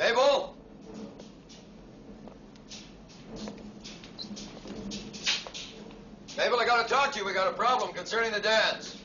Mabel? Mabel, I gotta talk to you. We got a problem concerning the dance.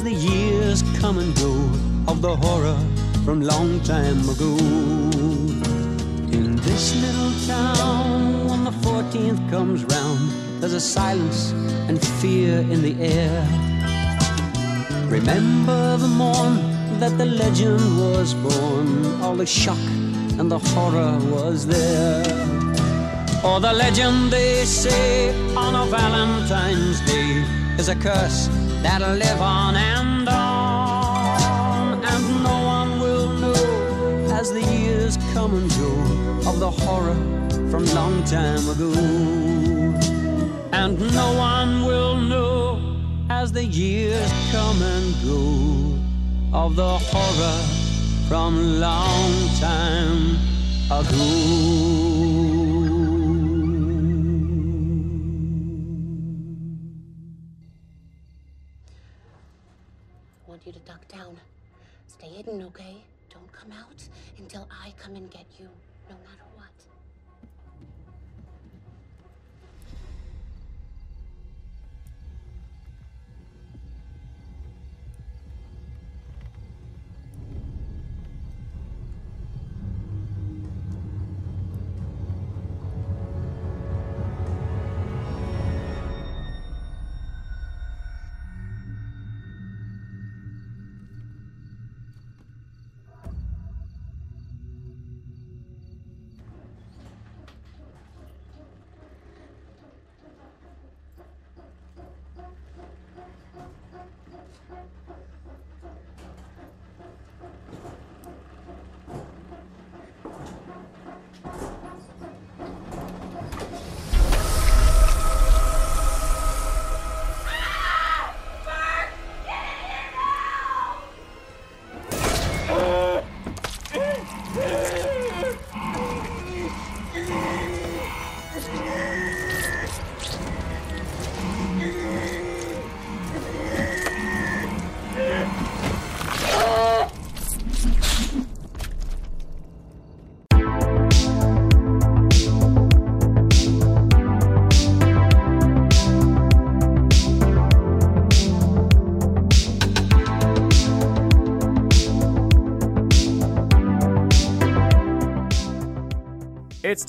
As the years come and go of the horror from long time ago. In this little town, when the 14th comes round, there's a silence and fear in the air. Remember the morn that the legend was born, all the shock and the horror was there. Or the legend they say on a Valentine's Day is a curse that'll live on and on. And no one will know as the years come and go of the horror from long time ago. And no one will know as the years come and go of the horror from long time ago. Stay hidden, okay? Don't come out until I come and get you,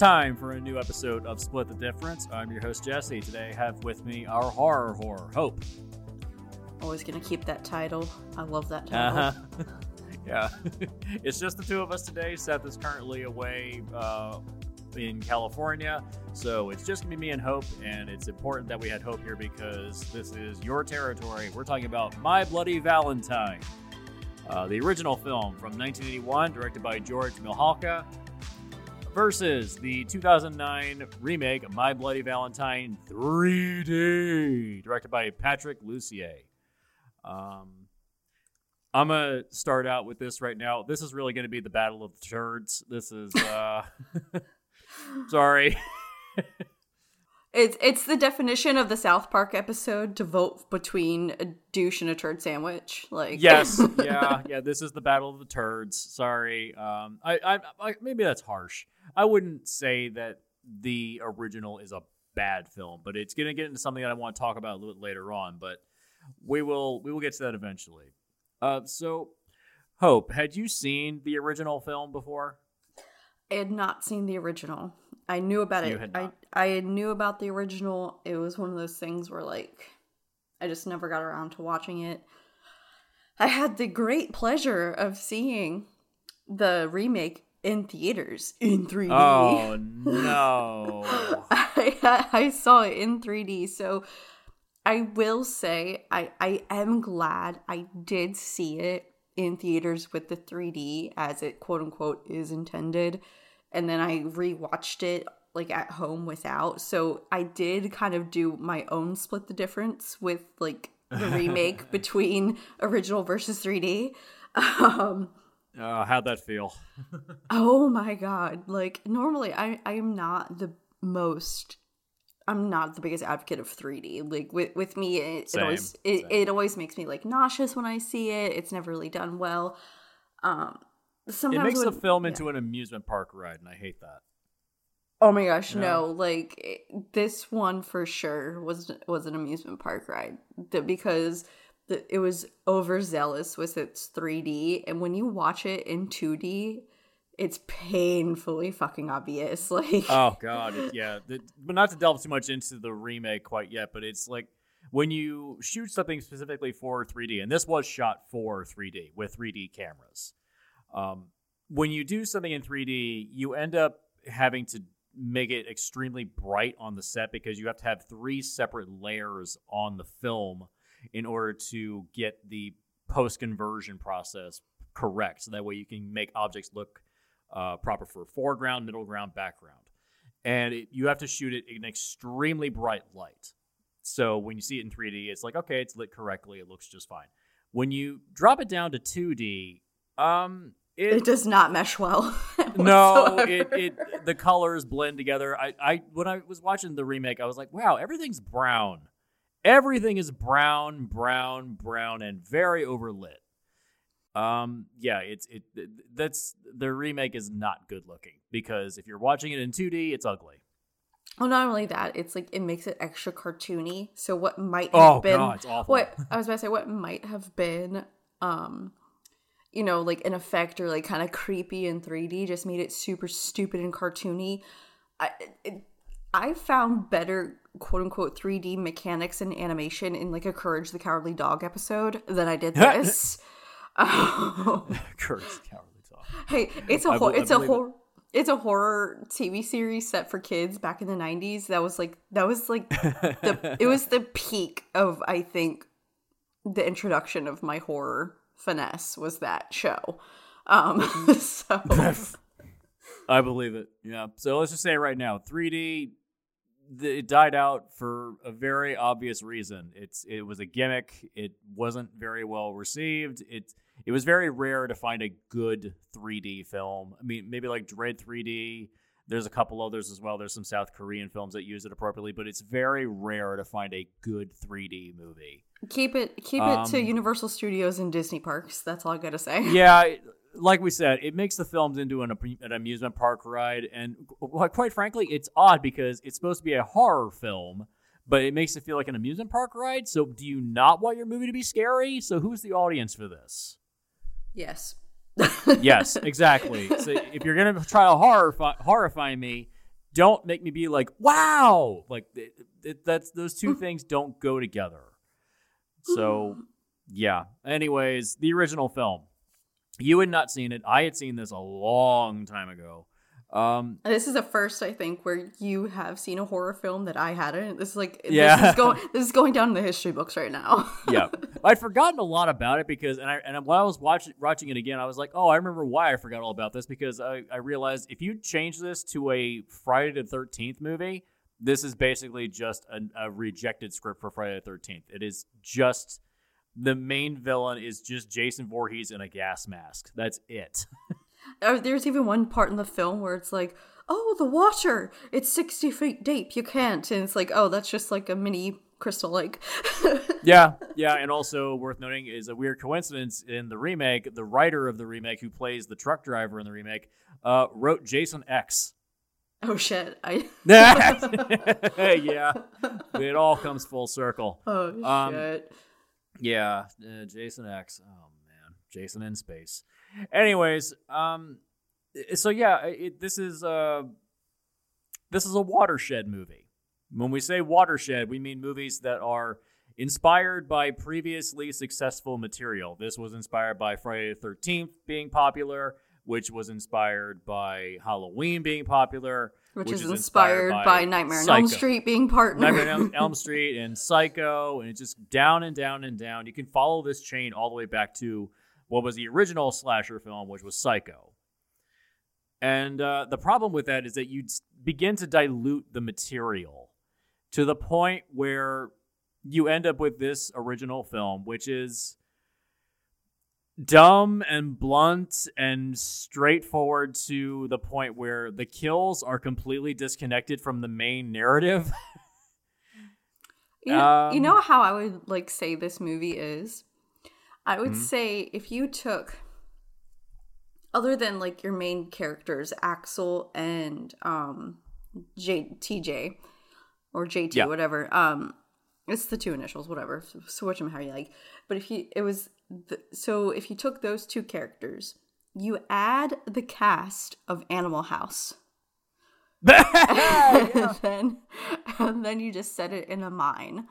time for a new episode of Split the Difference. I'm your host Jesse. Today I have with me our horror horror, Hope. Always gonna keep that title. I love that title. Uh huh. yeah, it's just the two of us today. Seth is currently away uh, in California, so it's just gonna be me and Hope. And it's important that we had Hope here because this is your territory. We're talking about My Bloody Valentine, uh, the original film from 1981, directed by George Mihalka. Versus the 2009 remake of My Bloody Valentine 3D, directed by Patrick Lussier. Um, I'm gonna start out with this right now. This is really gonna be the battle of the turds. This is uh, sorry. It's it's the definition of the South Park episode to vote between a douche and a turd sandwich. Like yes, yeah, yeah. This is the battle of the turds. Sorry, um, I, I, I, maybe that's harsh. I wouldn't say that the original is a bad film, but it's gonna get into something that I want to talk about a little bit later on. But we will, we will get to that eventually. Uh, so, Hope, had you seen the original film before? I had not seen the original. I knew about You it. had I. I knew about the original. It was one of those things where like I just never got around to watching it. I had the great pleasure of seeing the remake in theaters in 3D. Oh no! I, I saw it in 3D. So I will say I, I am glad I did see it in theaters with the 3D as it quote unquote is intended. And then I rewatched it like at home without. So I did kind of do my own split the difference with like the remake between original versus 3D. Um uh, how'd that feel? Oh my god. Like normally I I am not the most I'm not the biggest advocate of 3D. Like with with me it, it always it, it always makes me like nauseous when I see it. It's never really done well. Um sometimes It makes the film yeah. into an amusement park ride, and I hate that. Oh my gosh, Yeah. no! Like it- this one for sure was was an amusement park ride because the, it was overzealous with its 3D, and when you watch it in 2D, it's painfully fucking obvious. Like, Oh god, yeah. The, but not to delve too much into the remake quite yet, but it's like when you shoot something specifically for 3D, and this was shot for 3D with 3D cameras. Um, when you do something in 3D, you end up having to make it extremely bright on the set because you have to have three separate layers on the film in order to get the post conversion process correct. So that way you can make objects look uh, proper for foreground, middle ground, background. And it, you have to shoot it in extremely bright light. So when you see it in 3D, it's like, okay, it's lit correctly. It looks just fine. When you drop it down to 2D, um, it it, does not mesh well. no, it, it the colors blend together. I, I when I was watching the remake, I was like, wow, everything's brown. Everything is brown, brown, brown, and very overlit. Um, yeah, it's it. th- That's the remake is not good looking because if you're watching it in 2D, it's ugly. Well, not only that, it's like it makes it extra cartoony. So what might have Oh, been God, what I was about to say, what might have been, um, you know, like an effect or like kind of creepy in 3D, just made it super stupid and cartoony. I it, I found better quote unquote 3D mechanics and animation in like a Courage the Cowardly Dog episode than I did this. Um, Courage the Cowardly Dog. Hey, it's a hor- bel- I it's a believe it. horror it's a horror TV series set for kids back in the 90s. That was like that was like the it was the peak of I think the introduction of my horror finesse was that show. Um so I believe it. Yeah. So let's just say right now, 3D, th- it died out for a very obvious reason. It's it was a gimmick. It wasn't very well received. It it was very rare to find a good 3D film. I mean, maybe like Dredd 3D. There's a couple others as well. There's some South Korean films that use it appropriately, but it's very rare to find a good 3D movie. keep it keep it to Um, Universal Studios and Disney parks. That's all I got to say. yeah, like we said, it makes the films into an, an amusement park ride, and quite frankly, it's odd because it's supposed to be a horror film, but it makes it feel like an amusement park ride. So, do you not want your movie to be scary? So, who's the audience for this? Yes. Yes, exactly. so, if you're gonna try to horrify, horrify me, don't make me be like, "Wow!" Like it, it, that's those two mm. things don't go together. So, mm. yeah. Anyways, the original film. You had not seen it. I had seen this a long time ago. Um, This is the first, I think, where you have seen a horror film that I hadn't. This is like, Yeah. this is going, this is going down in the history books right now. yeah, I'd forgotten a lot about it because, and I and while I was watching watching it again, I was like, oh, I remember why I forgot all about this because I, I realized if you change this to a Friday the Thirteenth movie, this is basically just a, a rejected script for Friday the Thirteenth. It is just the main villain is just Jason Voorhees in a gas mask. That's it. Uh, There's even one part in the film where it's like, oh, the water, it's 60 feet deep, you can't. And it's like, oh, that's just like a mini crystal lake. yeah, yeah, and also worth noting is a weird coincidence in the remake. The writer of the remake, who plays the truck driver in the remake, uh, wrote Jason X. oh, shit. I. yeah, it all comes full circle. Oh, Um, shit. Yeah, uh, Jason X. Oh man, Jason in space. Anyways, um, so yeah, it, this is uh, this is a watershed movie. When we say watershed, we mean movies that are inspired by previously successful material. This was inspired by Friday the Thirteenth being popular, which was inspired by Halloween being popular, Which, is, inspired by, Nightmare on Elm Street being partner. Nightmare on Elm- Elm Street and Psycho, and it's just down and down and down. You can follow this chain all the way back to what was the original slasher film, which was Psycho. And uh, the problem with that is that you begin to dilute the material to the point where you end up with this original film, which is dumb and blunt and straightforward to the point where the kills are completely disconnected from the main narrative. You know, you Um, know how I would like say this movie is? I would Mhm. say if you took other than like your main characters, Axel and um J TJ or JT, Yeah. whatever. Um it's the two initials, whatever. Switch them how you like. But if you it was the, so if you took those two characters, you add the cast of Animal House. and then and then you just set it in a mine.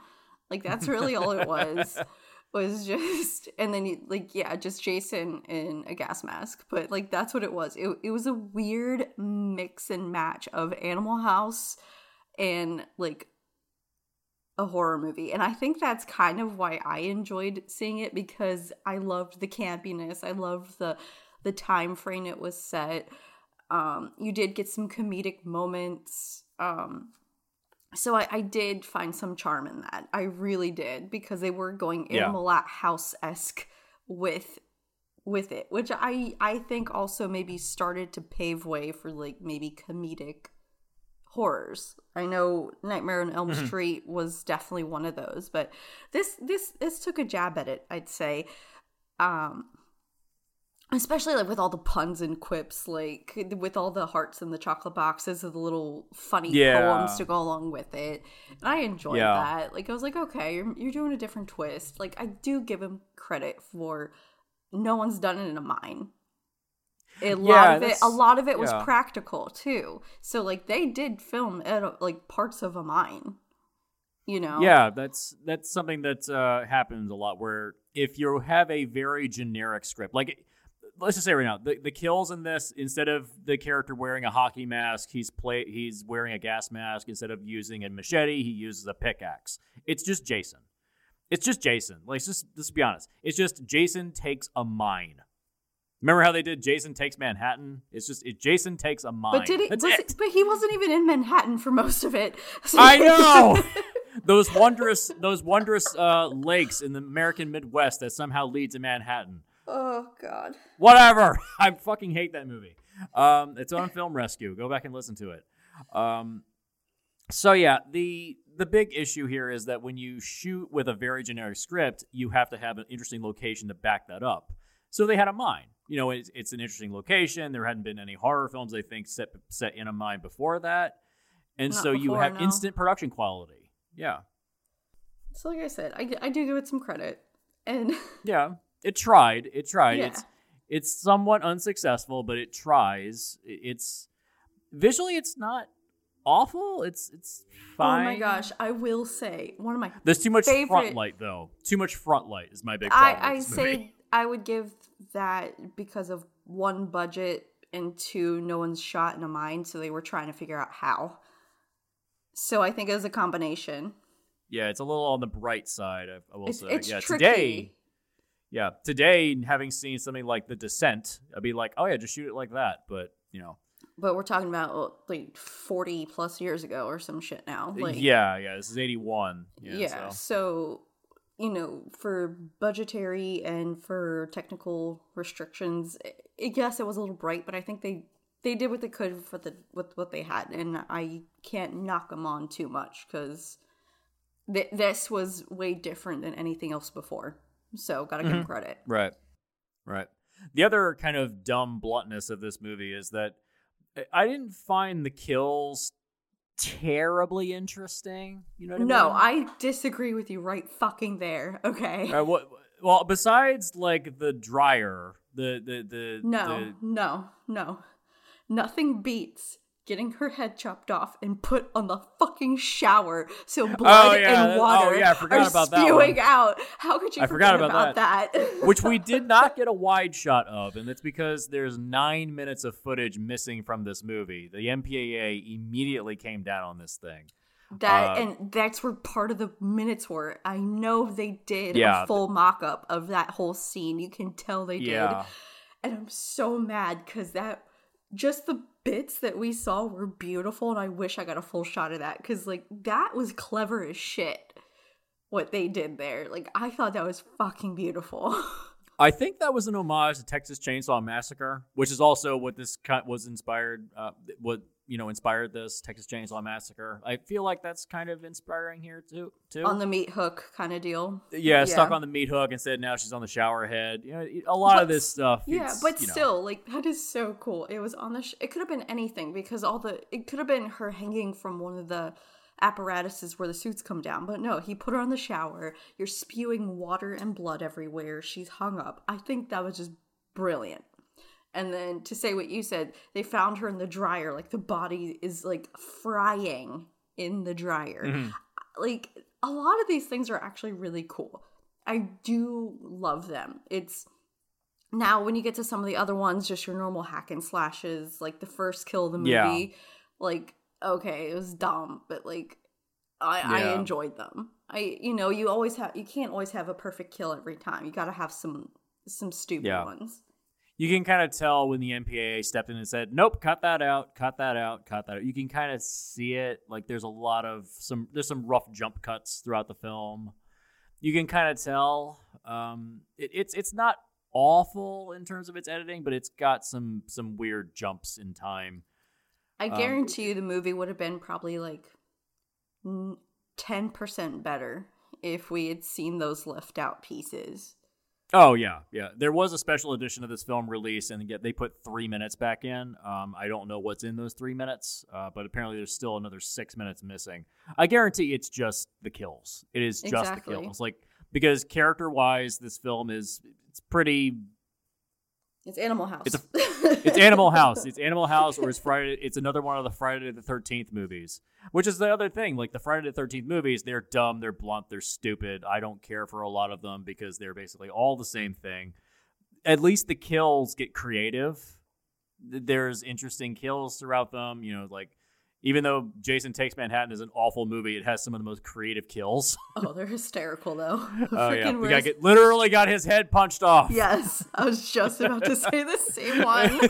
Like that's really all it was was just and then you like yeah just jason in a gas mask. But like that's what it was. It, it was a weird mix and match of animal house and like a horror movie and i think that's kind of why i enjoyed seeing it because i loved the campiness i loved the the time frame it was set um, you did get some comedic moments. Um, so I, I did find some charm in that. I really did because they were going Yeah. Animal House esque with with it, which I I think also maybe started to pave way for like maybe comedic horrors. I know Nightmare on Elm Street was definitely one of those, but this this this took a jab at it. I'd say. Um, especially like with all the puns and quips like with all the hearts and the chocolate boxes and the little funny Yeah. poems to go along with it and i enjoyed Yeah. that like i was like okay you're, you're doing a different twist like i do give him credit for no one's done it in a mine a lot Yeah, of it a lot of it was yeah. practical too so like they did film at like parts of a mine you know Yeah, that's that's something that uh, happens a lot. Where if you have a very generic script, like let's just say right now, the, the kills in this, instead of the character wearing a hockey mask, he's play he's wearing a gas mask. Instead of using a machete, he uses a pickaxe. It's just Jason. It's just Jason. Like let's just let's be honest. It's just Jason takes a mine. Remember how they did Jason takes Manhattan? It's just it, Jason takes a mine. but did it, That's was it. it but he wasn't even in manhattan for most of it I know those wondrous those wondrous uh, lakes in the American Midwest that somehow lead to Manhattan. oh god Whatever. I fucking hate that movie. Um, it's on Film Rescue. Go back and listen to it. Um, so yeah, the the big issue here is that when you shoot with a very generic script, you have to have an interesting location to back that up. So they had a mine. You know, it's, it's an interesting location. There hadn't been any horror films I think set set in a mine before that, and Not so you have no. instant production quality. Yeah. So like I said, I, I do give it some credit. And Yeah, it tried. It tried. Yeah. It's it's somewhat unsuccessful, but it tries. It's visually, it's not awful. It's it's fine. oh my gosh, I will say one of my There's too much front light though. Too much front light is my big problem. I, I say. I would give that because of one budget and two, no one's shot in a mine, so they were trying to figure out how. So I think it was a combination. Yeah, it's a little on the bright side. I, will It's, say. it's yeah, tricky. today. Yeah, today, having seen something like The Descent, I'd be like, oh yeah, just shoot it like that. But you know, But we're talking about oh, like 40 plus years ago or some shit now. Like, yeah, yeah, this is eighty one. Yeah, yeah so. so you know for budgetary and for technical restrictions i guess it was a little bright but i think they they did what they could for the with what they had and i can't knock them on too much because th- this was way different than anything else before so gotta give them mm-hmm. credit Right. Right. The other kind of dumb bluntness of this movie is that I didn't find the kills terribly interesting. You know what no I mean? i disagree with you right fucking there okay Uh, what, well, besides like the dryer, the the the no the, no no nothing beats getting her head chopped off and put on the fucking shower so blood Oh, yeah, and that- oh, water yeah, I forgot are about that spewing out how could you I forgot forget about about, that, which we did not get a wide shot of, and that's because there's nine minutes of footage missing from this movie. The MPAA immediately came down on this thing. that uh, and that's where part of the minutes were i know they did Yeah. a full mock-up of that whole scene you can tell they Yeah. did and i'm so mad because that just the bits that we saw were beautiful and i wish i got a full shot of that because like that was clever as shit what they did there like i thought that was fucking beautiful I think that was an homage to Texas Chainsaw Massacre, which is also what this cut was inspired. Uh, what you know inspired this Texas Chainsaw Massacre. I feel like that's kind of inspiring here too. Too on the meat hook kind of deal yeah, stuck on the meat hook and said now she's on the shower head. You know, a lot of this stuff. Yeah, but you know, still, like that is so cool. It was on the. Sh- it could have been anything because all the. It could have been her hanging from one of the apparatuses where the suits come down, but no, he put her on the shower. You're spewing water and blood everywhere. She's hung up. I think that was just brilliant. And then to say what you said, they found her in the dryer. Like the body is like frying in the dryer. Mhm. Like a lot of these things are actually really cool. I do love them. It's now when you get to some of the other ones, just your normal hack and slashes, like the first kill of the movie, Yeah. like okay, it was dumb, but like I, I enjoyed them. I you know you always have you can't always have a perfect kill every time. You got to have some some stupid Yeah. ones. You can kind of tell when the MPAA stepped in and said, "Nope, cut that out, cut that out, cut that out." You can kind of see it. Like there's a lot of some there's some rough jump cuts throughout the film. You can kind of tell. Um, it, it's it's not awful in terms of its editing, but it's got some some weird jumps in time. I Um, guarantee you the movie would have been probably like ten percent better if we had seen those left out pieces. Oh yeah, yeah. There was a special edition of this film released, and they put three minutes back in. Um, I don't know what's in those three minutes, uh, but apparently there's still another six minutes missing. I guarantee it's just the kills. It is just Exactly. the kills, like because character wise, this film is it's pretty. It's Animal House. It's It's Animal House. It's Animal House, or it's Friday. It's another one of the Friday the Thirteenth movies, which is the other thing. Like the Friday the Thirteenth movies, they're dumb, they're blunt, they're stupid. I don't care for a lot of them because they're basically all the same thing. At least the kills get creative. There's interesting kills throughout them. You know, like even though Jason Takes Manhattan is an awful movie, it has some of the most creative kills. oh, they're hysterical though. Oh yeah, the guy get literally got his head punched off. Yes, I was just about to say the same one.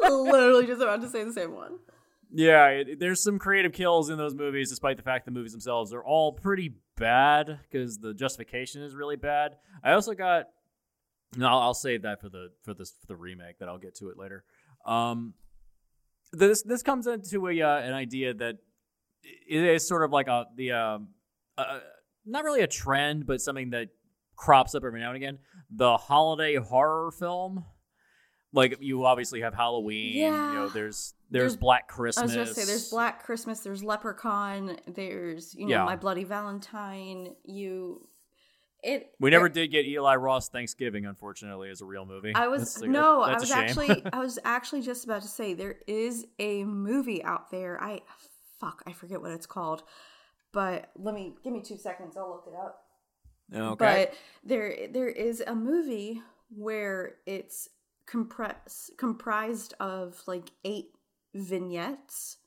Literally just about to say the same one. Yeah, it, there's some creative kills in those movies, despite the fact the movies themselves are all pretty bad because the justification is really bad. I also got, no, I'll, I'll save that for the for this for the remake. That I'll get to it later. Um, this this comes into a uh, an idea that it is sort of like a the um, uh, not really a trend, but something that crops up every now and again. The holiday horror film. Like you obviously have Halloween, you know. Yeah. There's there's, There's- Black I Christmas. was gonna say there's Black Christmas, there's Leprechaun, there's you know Yeah. My Bloody Valentine. You, it. We never did get Eli Roth Thanksgiving, unfortunately, as a real movie. I was That's no, I that's a was actually I was actually just about to say there is a movie out there. I fuck, I forget what it's called. But let me give me two seconds, I'll look it up. okay. But there there is a movie where it's compress comprised of like eight vignettes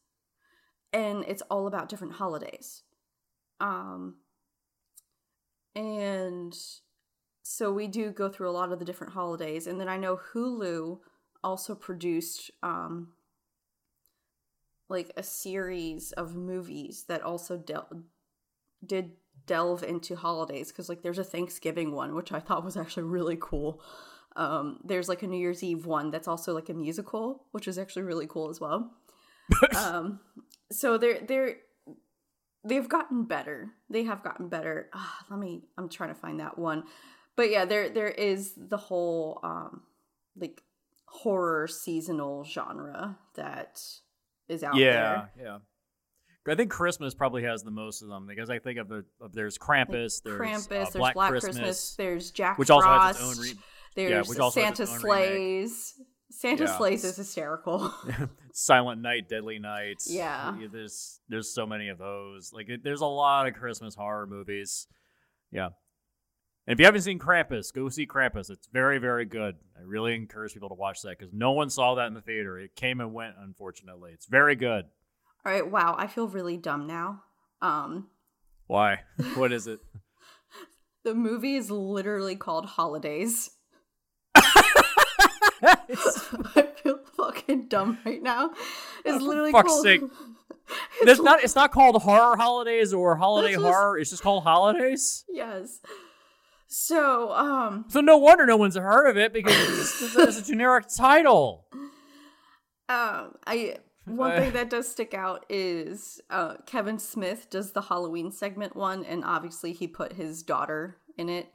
and it's all about different holidays um and so we do go through a lot of the different holidays. And then i know hulu also produced um like a series of movies that also del- did delve into holidays. Because like there's a thanksgiving one which i thought was actually really cool. Um there's like a new year's eve one that's also like a musical which is actually really cool as well. Um so they're they're they've gotten better they have gotten better ah, let me i'm trying to find that one but yeah there there is the whole um like horror seasonal genre that is out yeah, there yeah. yeah. I think Christmas probably has the most of them because I think of, the, of there's Krampus, there's Krampus, uh, there's Black, Black Christmas, Christmas, there's Jack which also Frost, has its own re- there's which also has Santa its own remake. Santa Yeah. Slays is hysterical. Silent Night, Deadly Night. Yeah. there's there's so many of those. Like there's a lot of Christmas horror movies. Yeah. And if you haven't seen Krampus, go see Krampus. It's very, very good. I really encourage people to watch that because no one saw that in the theater. It came and went, unfortunately. It's very good. All right, wow, I feel really dumb now. Um, Why? What is it? the movie is literally called Holidays. I feel fucking dumb right now. It's literally fuck's called. sake. It's There's not. It's not called horror holidays or holiday is- horror. It's just called holidays. Yes. So, um, So no wonder no one's heard of it because it's, just, it's a generic title. um, I one thing that does stick out is uh, Kevin Smith does the Halloween segment one, and obviously he put his daughter in it.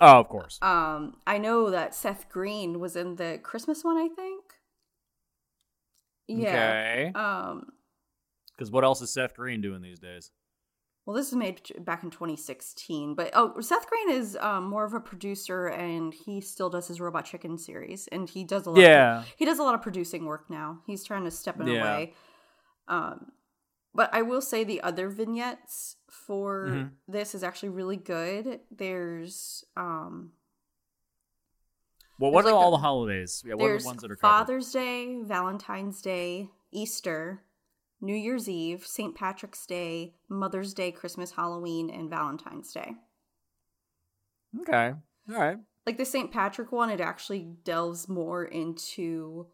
Oh, of course. Um, I know that Seth Green was in the Christmas one. I think. Yeah. Okay. Um. Because what else is Seth Green doing these days? Well, this is made back in 2016, but oh, Seth Green is um, more of a producer, and he still does his Robot Chicken series, and he does a lot. Yeah. Of, he does a lot of producing work now. He's trying to step it Yeah. away. Um, but I will say the other vignettes for Mhm. this is actually really good. There's um, Well, what are like all a- the holidays? Yeah, what are the ones that are covered? Father's Day, Valentine's Day, Easter, New Year's Eve, St. Patrick's Day, Mother's Day, Christmas, Halloween, and Valentine's Day. Okay. All right. like the St. Patrick one, it actually delves more into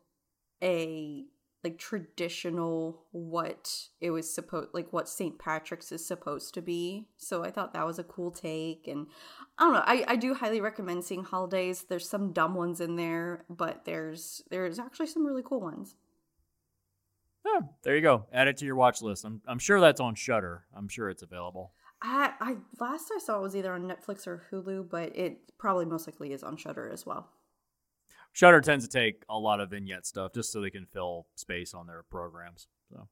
a like traditional what it was supposed like what St. Patrick's is supposed to be. So I thought that was a cool take and I don't know, I, I do highly recommend seeing holidays. There's some dumb ones in there, but there's there's actually some really cool ones. Yeah, there you go. Add it to your watch list. I'm I'm sure that's on Shudder. I'm sure it's available. I, I last I saw it was either on Netflix or Hulu, but it probably most likely is on Shudder as well. Shudder tends to take a lot of vignette stuff just so they can fill space on their programs. So,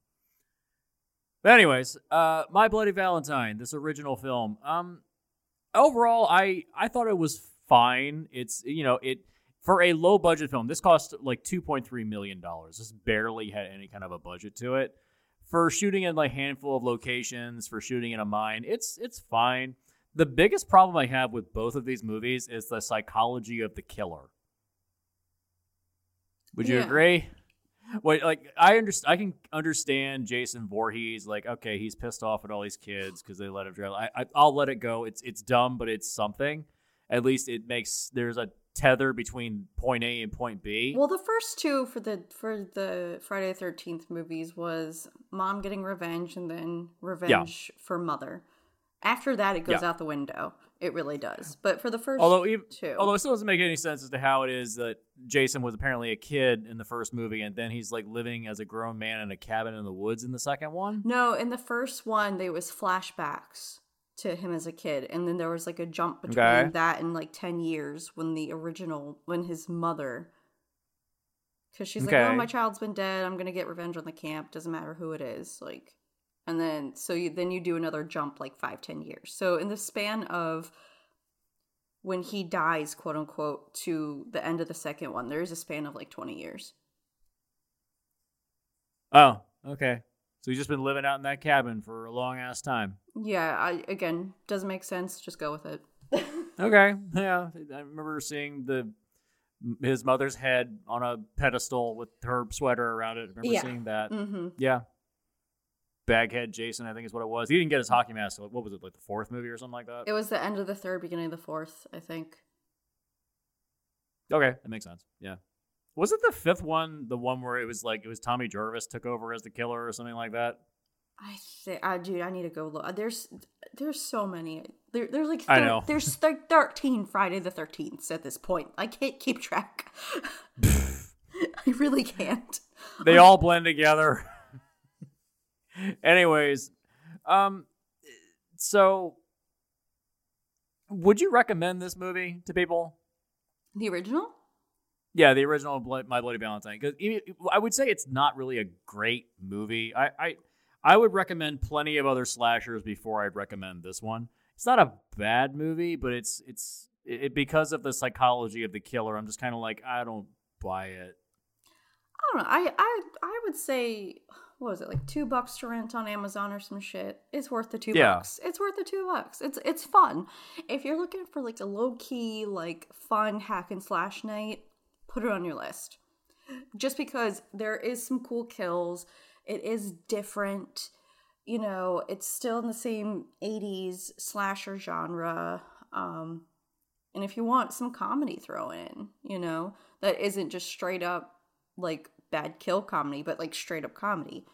but anyways, uh, My Bloody Valentine, this original film. Um, overall, I I thought it was fine. It's you know it for a low budget film. This cost like two point three million dollars. This barely had any kind of a budget to it. For shooting in like handful of locations, for shooting in a mine, it's it's fine. The biggest problem I have with both of these movies is the psychology of the killer. Would you Yeah. agree? Wait, like I understand. I can understand Jason Voorhees. Like, okay, he's pissed off at all these kids because they let him drive. I, I, I'll let it go. It's it's dumb, but it's something. At least it makes there's a tether between point A and point B. Well, the first two for the for the Friday the Thirteenth movies was mom getting revenge and then revenge for mother. After that, it goes Yeah. out the window. It really does. But for the first although even two, although it still doesn't make any sense as to how it is that Jason was apparently a kid in the first movie and then he's like living as a grown man in a cabin in the woods in the second one. no, in the first one there was flashbacks to him as a kid, and then there was like a jump between Okay. that and like ten years when the original when his mother. Because she's like, oh, my child's been dead. I'm gonna get revenge on the camp. Doesn't matter who it is. Like, and then so you, then you do another jump like five ten years so in the span of when he dies quote unquote to the end of the second one there is a span of like 20 years Oh, okay. So he's just been living out in that cabin for a long ass time. yeah I, again doesn't make sense just go with it Okay. Yeah. I remember seeing the his mother's head on a pedestal with her sweater around it. I remember Yeah. seeing that? Mm-hmm. Yeah. Baghead Jason, I think is what it was. He didn't get his hockey mask. What was it, like the fourth movie or something like that? It was the end of the third, beginning of the fourth, I think. Okay, that makes sense. Yeah. Was it the fifth one, the one where it was like it was Tommy Jarvis took over as the killer or something like that? I say, I dude, I need to go look. Uh, there's, there's so many. There, there's like, I know. There's like thirteen Friday the Thirteenth at this point. I can't keep track. I really can't. They all blend together. Anyways, um, so would you recommend this movie to people? The original? Yeah, the original My Bloody Valentine. Because I would say it's not really a great movie. I, I I would recommend plenty of other slashers before I'd recommend this one. It's not a bad movie, but it's it's it, because of the psychology of the killer. I'm just kind of like I don't buy it. I don't know. I, I, I would say, what was it like two bucks to rent on Amazon or some shit? It's worth the two Yeah. bucks. It's worth the two bucks. It's it's fun. If you're looking for like a low key like fun hack and slash night, put it on your list. Just because there is some cool kills, it is different. You know, it's still in the same '80s slasher genre. Um, and if you want some comedy thrown in, you know, that isn't just straight up like bad kill comedy, but like straight up comedy.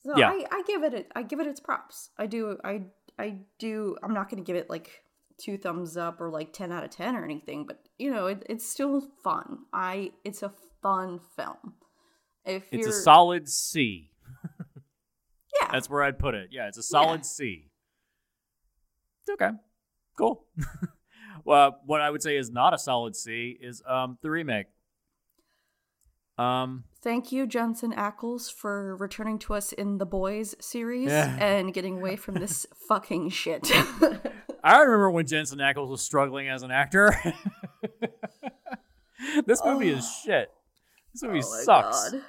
So Yeah. I, I give it a, I give it its props. I do I I do I'm not gonna give it like two thumbs up or like ten out of ten or anything, but you know, it, it's still fun. I it's a fun film. If It's a solid C. yeah, That's where I'd put it. Yeah, it's a solid Yeah. C. Okay, cool. well, what I would say is not a solid C is um the remake. Um, Thank you, Jensen Ackles, for returning to us in the Boys series Yeah. and getting away from this fucking shit. I remember when Jensen Ackles was struggling as an actor. this movie is shit. This movie Oh sucks. God.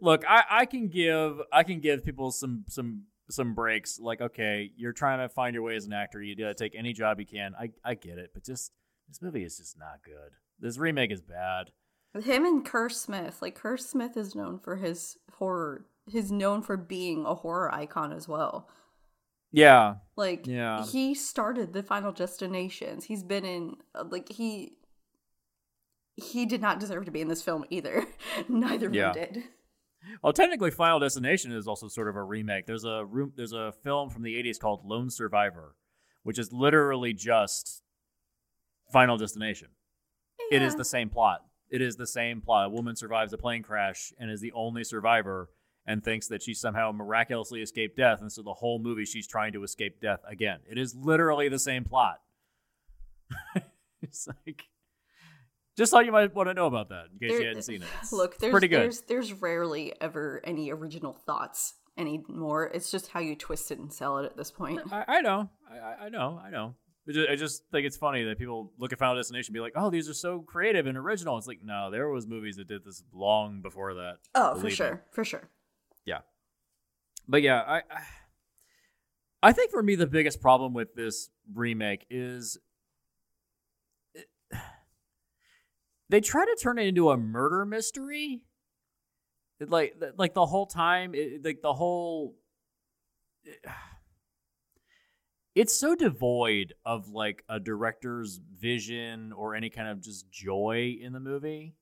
Look, I, I can give I can give people some some some breaks. Like, okay, you're trying to find your way as an actor. You gotta take any job you can. I I get it, but just this movie is just not good. This remake is bad. Him and Kerr Smith, like Kerr Smith is known for his horror. He's known for being a horror icon as well. Yeah, Like Yeah. he started the Final Destinations. He's been in uh, like he he did not deserve to be in this film either. Neither of Yeah. them did. Well, technically, Final Destination is also sort of a remake. There's a room, there's a film from the '80s called Lone Survivor, which is literally just Final Destination. It is the same plot. It is the same plot. A woman survives a plane crash and is the only survivor, and thinks that she somehow miraculously escaped death, and so the whole movie she's trying to escape death again. It is literally the same plot. it's like. Just thought you might want to know about that in case There- you hadn't seen it. It's Look, there's pretty good. there's there's rarely ever any original thoughts anymore. It's just how you twist it and sell it at this point. I, I know, I- I, I know, I know. I just, I just think it's funny that people look at Final Destination and be like, "Oh, these are so creative and original." It's like, no, there was movies that did this long before that. Oh, for sure, for sure. Yeah, but yeah, I, I, think for me the biggest problem with this remake is they try to turn it into a murder mystery. It, like, like the whole time, it, like the whole. It's so devoid of like a director's vision or any kind of just joy in the movie.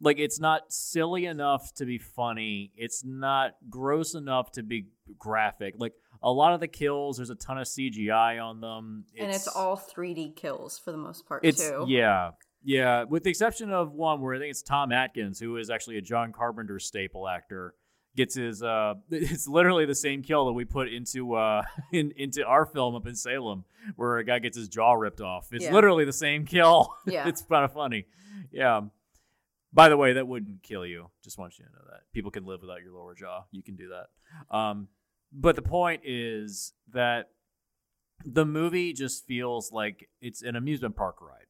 Like it's not silly enough to be funny. It's not gross enough to be graphic. Like a lot of the kills, there's a ton of CGI on them, and it's all 3D kills for the most part it's too. yeah, yeah. With the exception of one where I think it's Tom Atkins, who is actually a John Carpenter staple actor, gets his. uh It's literally the same kill that we put into uh in, into our film up in Salem, where a guy gets his jaw ripped off. It's Yeah. literally the same kill. Yeah. it's kind of funny. Yeah. By the way, that wouldn't kill you. Just want you to know that people can live without your lower jaw. You can do that. Um, but the point is that the movie just feels like it's an amusement park ride.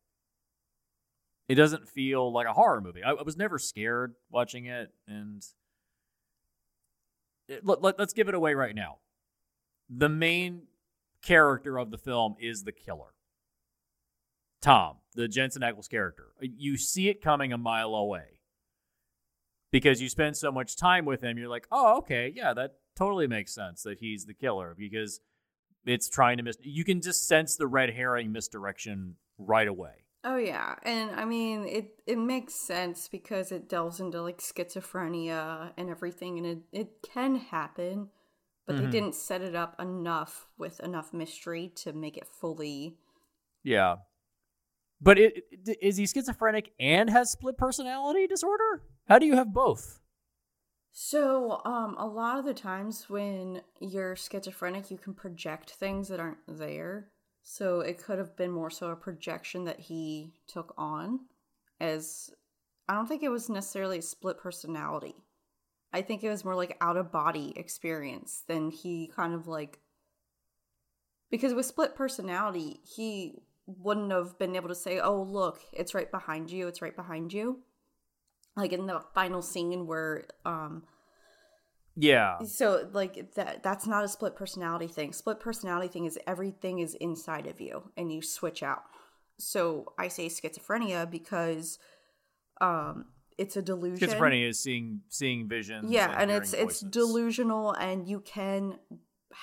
It doesn't feel like a horror movie. I, I was never scared watching it, and let, let, let's give it away right now. The main character of the film is the killer. Tom, the Jensen Ackles character. You see it coming a mile away because you spend so much time with him. You're like, oh, okay, yeah, that totally makes sense that he's the killer because it's trying to miss. You can just sense the red herring misdirection right away. Oh yeah, and I mean it. It makes sense because it delves into like schizophrenia and everything, and it it can happen, but Mhm. they didn't set it up enough with enough mystery to make it fully. Yeah. But it, it- is he schizophrenic and has split personality disorder? How do you have both? So, um, a lot of the times when you're schizophrenic, you can project things that aren't there. So it could have been more so a projection that he took on, as I don't think it was necessarily a split personality. I think it was more like out of body experience than he kind of like because with split personality, he wouldn't have been able to say, "Oh, look, it's right behind you. It's right behind you." Like in the final scene where um Yeah. so like that that's not a split personality thing. Split personality thing is everything is inside of you and you switch out. So I say schizophrenia because um it's a delusion. Schizophrenia is seeing seeing visions. Yeah, and hearing it's it's delusional and you can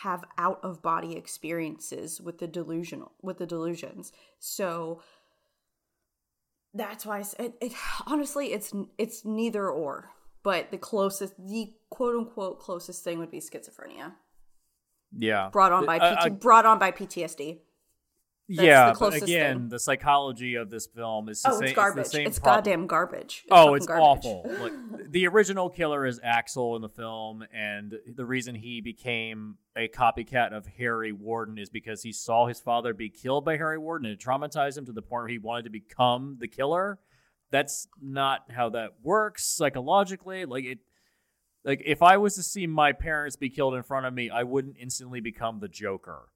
have out of body experiences with the delusional with the delusions. So that's why it, it honestly it's it's neither or, but the closest the quote unquote closest thing would be schizophrenia Yeah. brought on by Uh, PT, uh, brought on by PTSD. That's yeah, the but again, thing. the psychology of this film is the Oh, same, it's garbage. same It's goddamn garbage. oh, it's garbage. awful. Like the original killer is Axel in the film, and the reason he became a copycat of Harry Warden is because he saw his father be killed by Harry Warden, and it traumatized him to the point where he wanted to become the killer. That's not how that works psychologically. Like it, like if I was to see my parents be killed in front of me, I wouldn't instantly become the Joker.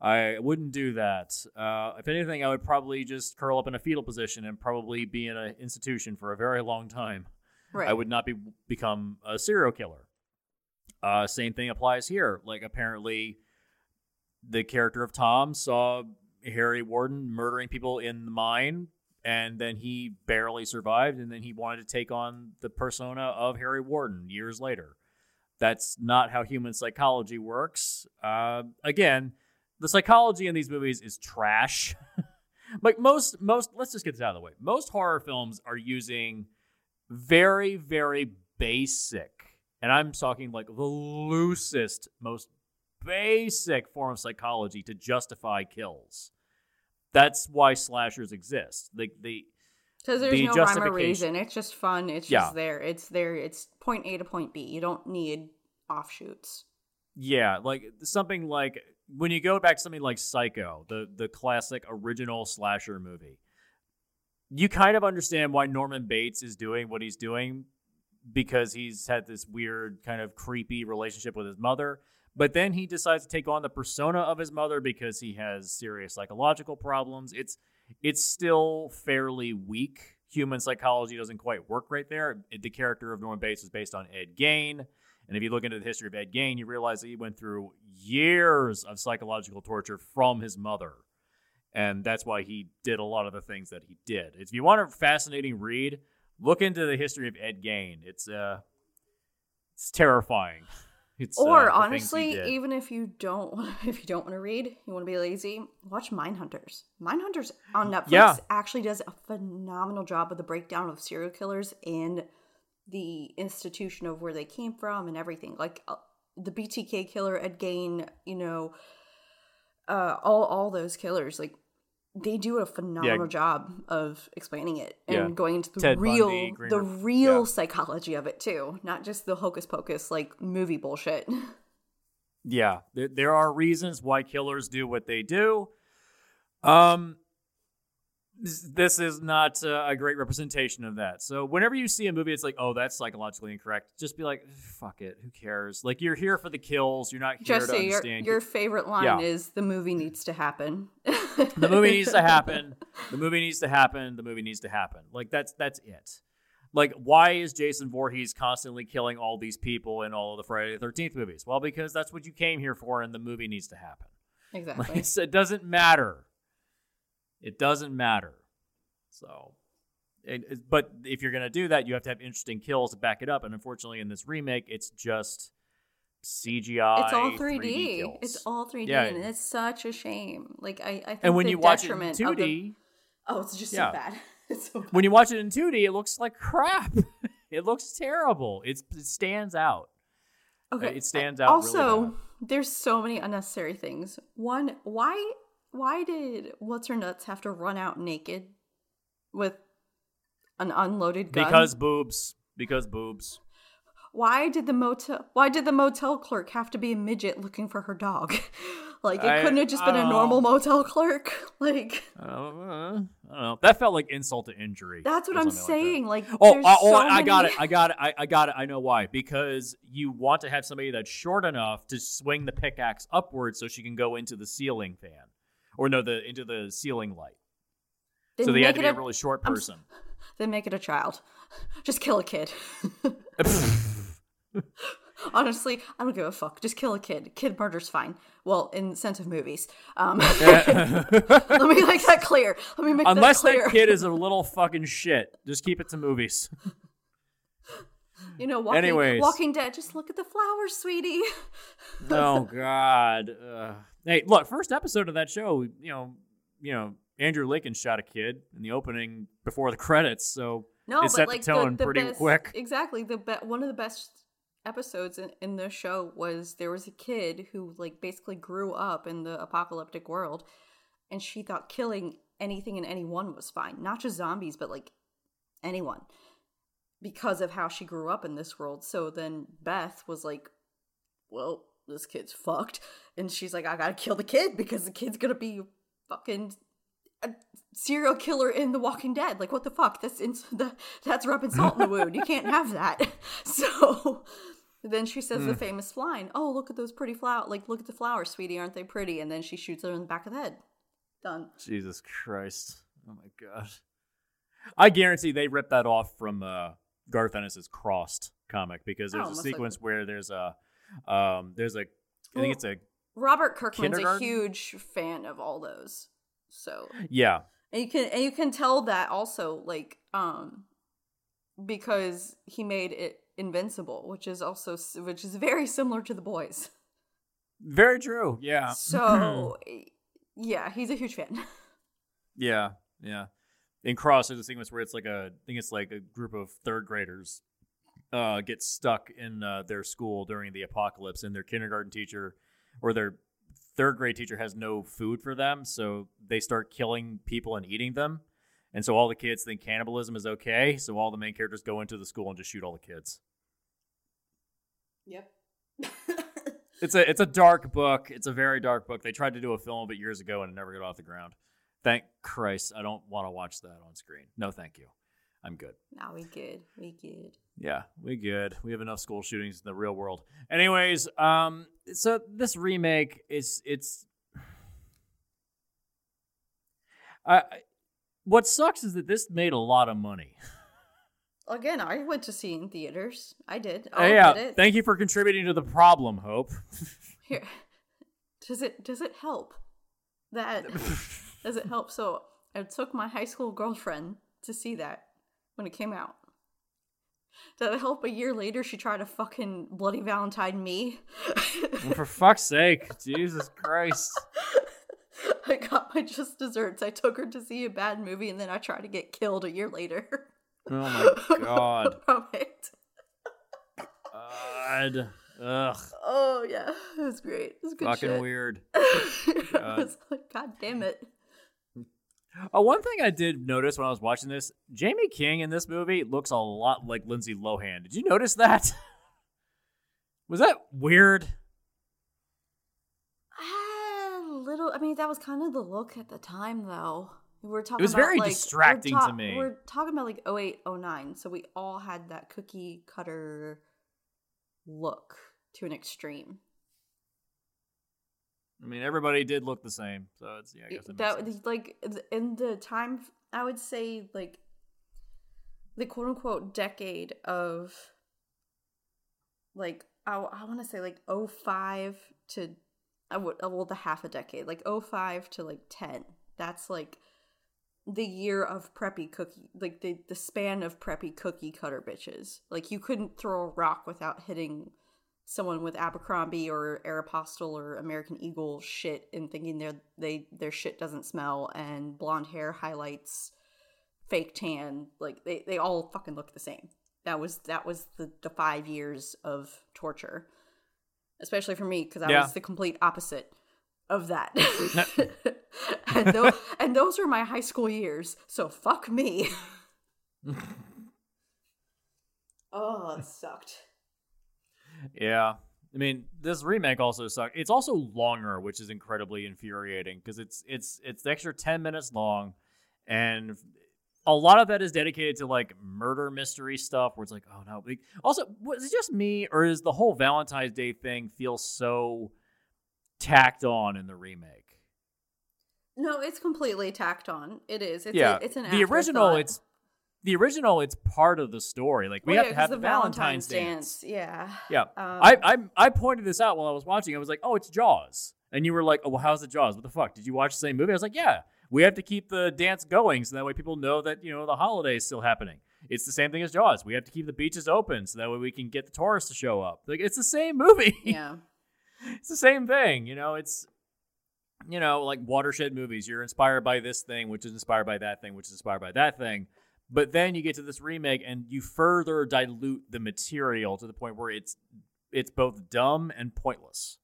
I wouldn't do that. Uh, if anything, I would probably just curl up in a fetal position and probably be in an institution for a very long time. Right. I would not be become a serial killer. Uh, same thing applies here. Like apparently, the character of Tom saw Harry Warden murdering people in the mine, and then he barely survived, and then he wanted to take on the persona of Harry Warden years later. That's not how human psychology works. Uh, again, the psychology in these movies is trash. like most most let's just get this out of the way. Most horror films are using very very basic and I'm talking like the loosest most basic form of psychology to justify kills. That's why slashers exist. Like the Because there's the no rhyme or reason. It's just fun. It's Yeah. just there. It's there. It's point A to point B. You don't need offshoots. Yeah, like something like when you go back to something like Psycho, the the classic original slasher movie. You kind of understand why Norman Bates is doing what he's doing because he's had this weird kind of creepy relationship with his mother, but then he decides to take on the persona of his mother because he has serious psychological problems. It's it's still fairly weak. Human psychology doesn't quite work right there. The character of Norman Bates is based on Ed Gein. And if you look into the history of Ed Gein, you realize that he went through years of psychological torture from his mother. And that's why he did a lot of the things that he did. If you want a fascinating read, look into the history of Ed Gein. It's uh it's terrifying. It's or uh, things he honestly, even if you don't want, if you don't want to read, you want to be lazy, watch Mindhunters. Mindhunters on Netflix Yeah. actually does a phenomenal job of the breakdown of serial killers and the institution of where they came from and everything. Like uh, the BTK killer, Ed Gein, you know, uh, all all those killers, like they do a phenomenal job of explaining it and Yeah. going into the Ted real Bundy, the real yeah. psychology of it too, not just the hocus pocus like movie bullshit. Yeah, there, there are reasons why killers do what they do. Um, this, is not uh, a great representation of that. So whenever you see a movie, it's like, oh, that's psychologically incorrect. Just be like, fuck it, who cares? Like you're here for the kills. You're not here to Jesse, your, understand. your favorite line Yeah. is the movie needs to happen. the movie needs to happen. The movie needs to happen. The movie needs to happen. Like that's that's it. Like why is Jason Voorhees constantly killing all these people in all of the Friday the Thirteenth movies? Well, because that's what you came here for, and the movie needs to happen. Exactly. Like, it doesn't matter. It doesn't matter. So, it, it- uh, but if you're gonna do that, you have to have interesting kills to back it up. And unfortunately, in this remake, it's just CGI. it's all 3D 3D. kills. It's all 3D, Yeah. and it's such a shame. Like I, I think and when the you watch it in detriment of the- 2D, oh, it's just Yeah. so bad. It's so bad. when you watch it in 2D, it looks like crap. it looks terrible. It's, it stands out. Okay. it uh, stands out Also, bad. there's so many unnecessary things. One, why why did what's her nuts have to run out naked with an unloaded gun? Because boobs. Because boobs. why did the motel why did the motel clerk have to be a midget looking for her dog? like it I- couldn't have just been a normal know. motel clerk. Like Uh, I don't know. That felt like insult to injury. that's what I'm something like saying. Like, Oh, there's uh, oh, so I got it. I got it. I, I got it. I know why. Because you want to have somebody that's short enough to swing the pickaxe upwards so she can go into the ceiling fan, or no, the into the ceiling light. So they had to be a a- really short I'm s- person. Then make it a child. Just kill a kid. Honestly, I don't give a fuck. Just kill a kid. Kid murder's fine. Well, in the sense of movies. Um, let me make that clear. Let me make Unless that clear. that kid is a little fucking shit, just keep it to movies. you know, walking, Anyways. Walking Dead. Just look at the flowers, sweetie. oh God. Uh, hey, look, first episode of that show, you know, you know, Andrew Lincoln shot a kid in the opening before the credits, so No, it set like the tone the, the pretty best, quick. Exactly. The be- one of the best episodes in, in the show was there was a kid who like basically grew up in the apocalyptic world, and she thought killing anything and anyone was fine, not just zombies, but like anyone, because of how she grew up in this world. So then Beth was like, "Well, this kid's fucked," and she's like, "I gotta kill the kid because the kid's gonna be fucking." a serial killer in The Walking Dead. Like, what the fuck? That's in, that, that's rubbing salt in the wound. You can't have that. So then she says Hmm. the famous line, "Oh, look at those pretty flowers! Like, look at the flowers, sweetie. Aren't they pretty?" And then she shoots her in the back of the head. Done. Jesus Christ. Oh my god. I guarantee they ripped that off from uh, Garth Ennis's Crossed comic because there's Oh, a sequence likely. where there's a um there's a I think it's a Robert Kirkman's a huge fan of all those. So yeah. and you can and you can tell that also like um because he made it invincible, which is also which is very similar to the boys. Very true. Yeah. So yeah, he's a huge fan. Yeah, yeah. In Crossed, there's a sequence where it's like a, I think it's like a group of third graders uh, get stuck in uh, their school during the apocalypse, and their kindergarten teacher or their third grade teacher has no food for them, so they start killing people and eating them. And so all the kids think cannibalism is okay, so all the main characters go into the school and just shoot all the kids. Yep. It's a it's a dark book. It's a very dark book. They tried to do a film of it years ago and it never got off the ground. Thank Christ, I don't want to watch that on screen. No, thank you. I'm good. Now we good. We good. Yeah, we good. We have enough school shootings in the real world. Anyways, um, so this remake is it's. I, I- what sucks is that this made a lot of money. Again, I went to see in theaters. I did. Uh, I'll yeah, it. thank you for contributing to the problem, Hope. Here. Does it does it help that does it help? So I took my high school girlfriend to see that when it came out. Did it help a year later she tried to fucking bloody Valentine me? for fuck's sake, Jesus Christ. I got my just desserts. I took her to see a bad movie and then I tried to get killed a year later. Oh my god. From it. God. Ugh. Oh yeah, it was great. It was good Fucking shit. weird. I was like, God damn it. Oh, one thing I did notice when I was watching this, Jaime King in this movie looks a lot like Lindsay Lohan. Did you notice that? Was that weird? Ah, little. I mean, that was kind of the look at the time, though. We were talking. It was about, very like, distracting to me. We're talking about like 08, 09, so we all had that cookie cutter look to an extreme. I mean, everybody did look the same, so it's yeah. I guess it that sense. like in the time, I would say like the quote unquote decade of like I, I want to say like 05 to uh, I would uh, well the half a decade like 05 to like 10 that's like the year of preppy cookie like the the span of preppy cookie cutter bitches. Like you couldn't throw a rock without hitting someone with Abercrombie or Aeropostale or American Eagle shit and thinking their they their shit doesn't smell and blonde hair highlights fake tan like they, they all fucking look the same. That was that was the, the five years of torture. Especially for me because I Yeah. was the complete opposite of that. and, those, and those are my high school years. So fuck me. oh, it sucked. Yeah. I mean, this remake also sucked. It's also longer, which is incredibly infuriating because it's it's it's the extra 10 minutes long and a lot of that is dedicated to like murder mystery stuff where it's like, oh no. Like, also, was it just me or is the whole Valentine's Day thing feel so tacked on in the remake? No, it's completely tacked on. It is. It's yeah. A, it's an the original it's the original it's part of the story. Like we Well, have yeah, to have the Valentine's, dance. Yeah. Yeah, Um, I, I I pointed this out while I was watching. I was like, "Oh, it's Jaws," and you were like, "Oh, well, how's the Jaws? What the fuck? Did you watch the same movie?" I was like, "Yeah, we have to keep the dance going so that way people know that you know the holiday is still happening." It's the same thing as Jaws. We have to keep the beaches open so that way we can get the tourists to show up. Like it's the same movie. Yeah. it's the same thing. You know, it's you know like watershed movies. You're inspired by this thing, which is inspired by that thing, which is inspired by that thing. But then you get to this remake and you further dilute the material to the point where it's it's both dumb and pointless.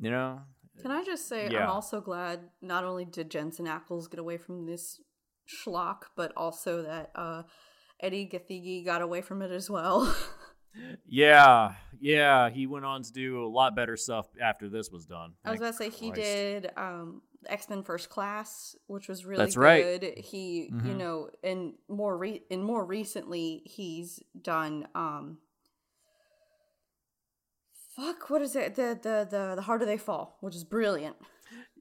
You know? Can I just say, Yeah. I'm also glad not only did Jensen Ackles get away from this schlock, but also that uh, Eddie Gathegi got away from it as well. Yeah, yeah. He went on to do a lot better stuff after this was done. I was about to say he Christ. did um, X Men First Class, which was really That's right. good. He, you Mhm. know, and more re- and more recently, he's done. Um, fuck, what is it? The the the the harder they fall, which is brilliant.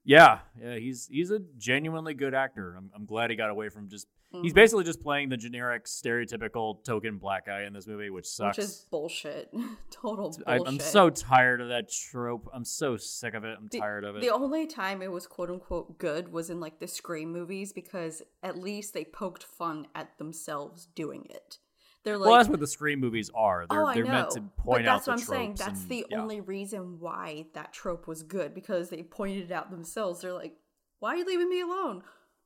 Yeah, yeah. He's he's a genuinely good actor. I'm I'm glad he got away from just. He's Mhm. basically just playing the generic, stereotypical token black guy in this movie, which sucks. Which is bullshit. Total bullshit. I, I'm so tired of that trope. I'm so sick of it. I'm The- tired of it. The only time it was quote unquote good was in like the Scream movies because at least they poked fun at themselves doing it. They're like, well, that's what the Scream movies are. They're oh, I they're know. meant to but point that's what I'm saying. That's and- the yeah. only reason why that trope was good because they pointed it out themselves. They're like, why are you leaving me alone?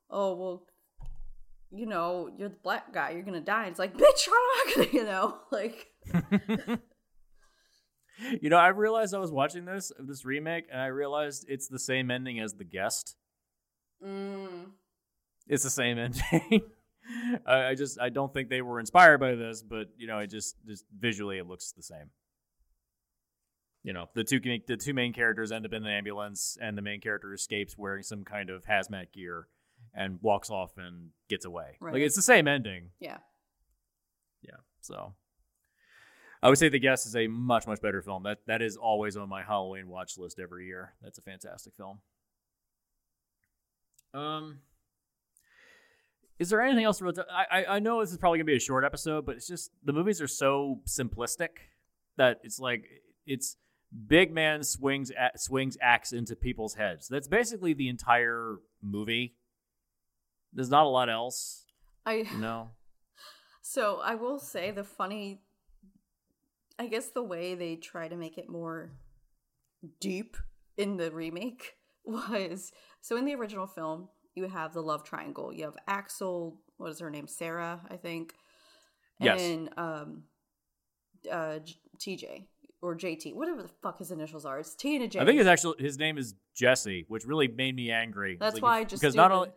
Oh well, you know, you're the black guy. You're gonna die. It's like, bitch, I'm not gonna, you know, like. You know, I realized I was watching this this remake, and I realized it's the same ending as The Guest. Mm, It's the same ending. I, I just I don't think they were inspired by this, but you know, it just just visually it looks the same. You know, the two the two main characters end up in an ambulance, and the main character escapes wearing some kind of hazmat gear, and walks off and gets away. Like it's the same ending. yeah. Yeah. So I would say The Guest is a much, much better film. That that is always on my Halloween watch list every year. That's a fantastic film. Um is there anything else? real- I I I know this is probably gonna be a short episode, but it's just the movies are so simplistic that it's like it's big man swings at, swings axe into people's heads. That's basically the entire movie. There's not a lot else, I know. So I will say the funny, I guess the way they try to make it more deep in the remake was so in the original film you have the love triangle. You have Axel, what is her name, Sarah, I think, Yes. and um, uh, TJ or JT, whatever the fuck his initials are. It's T and a J. I think his actual his name is Jesse, which really made me angry. That's Like, why I just because not only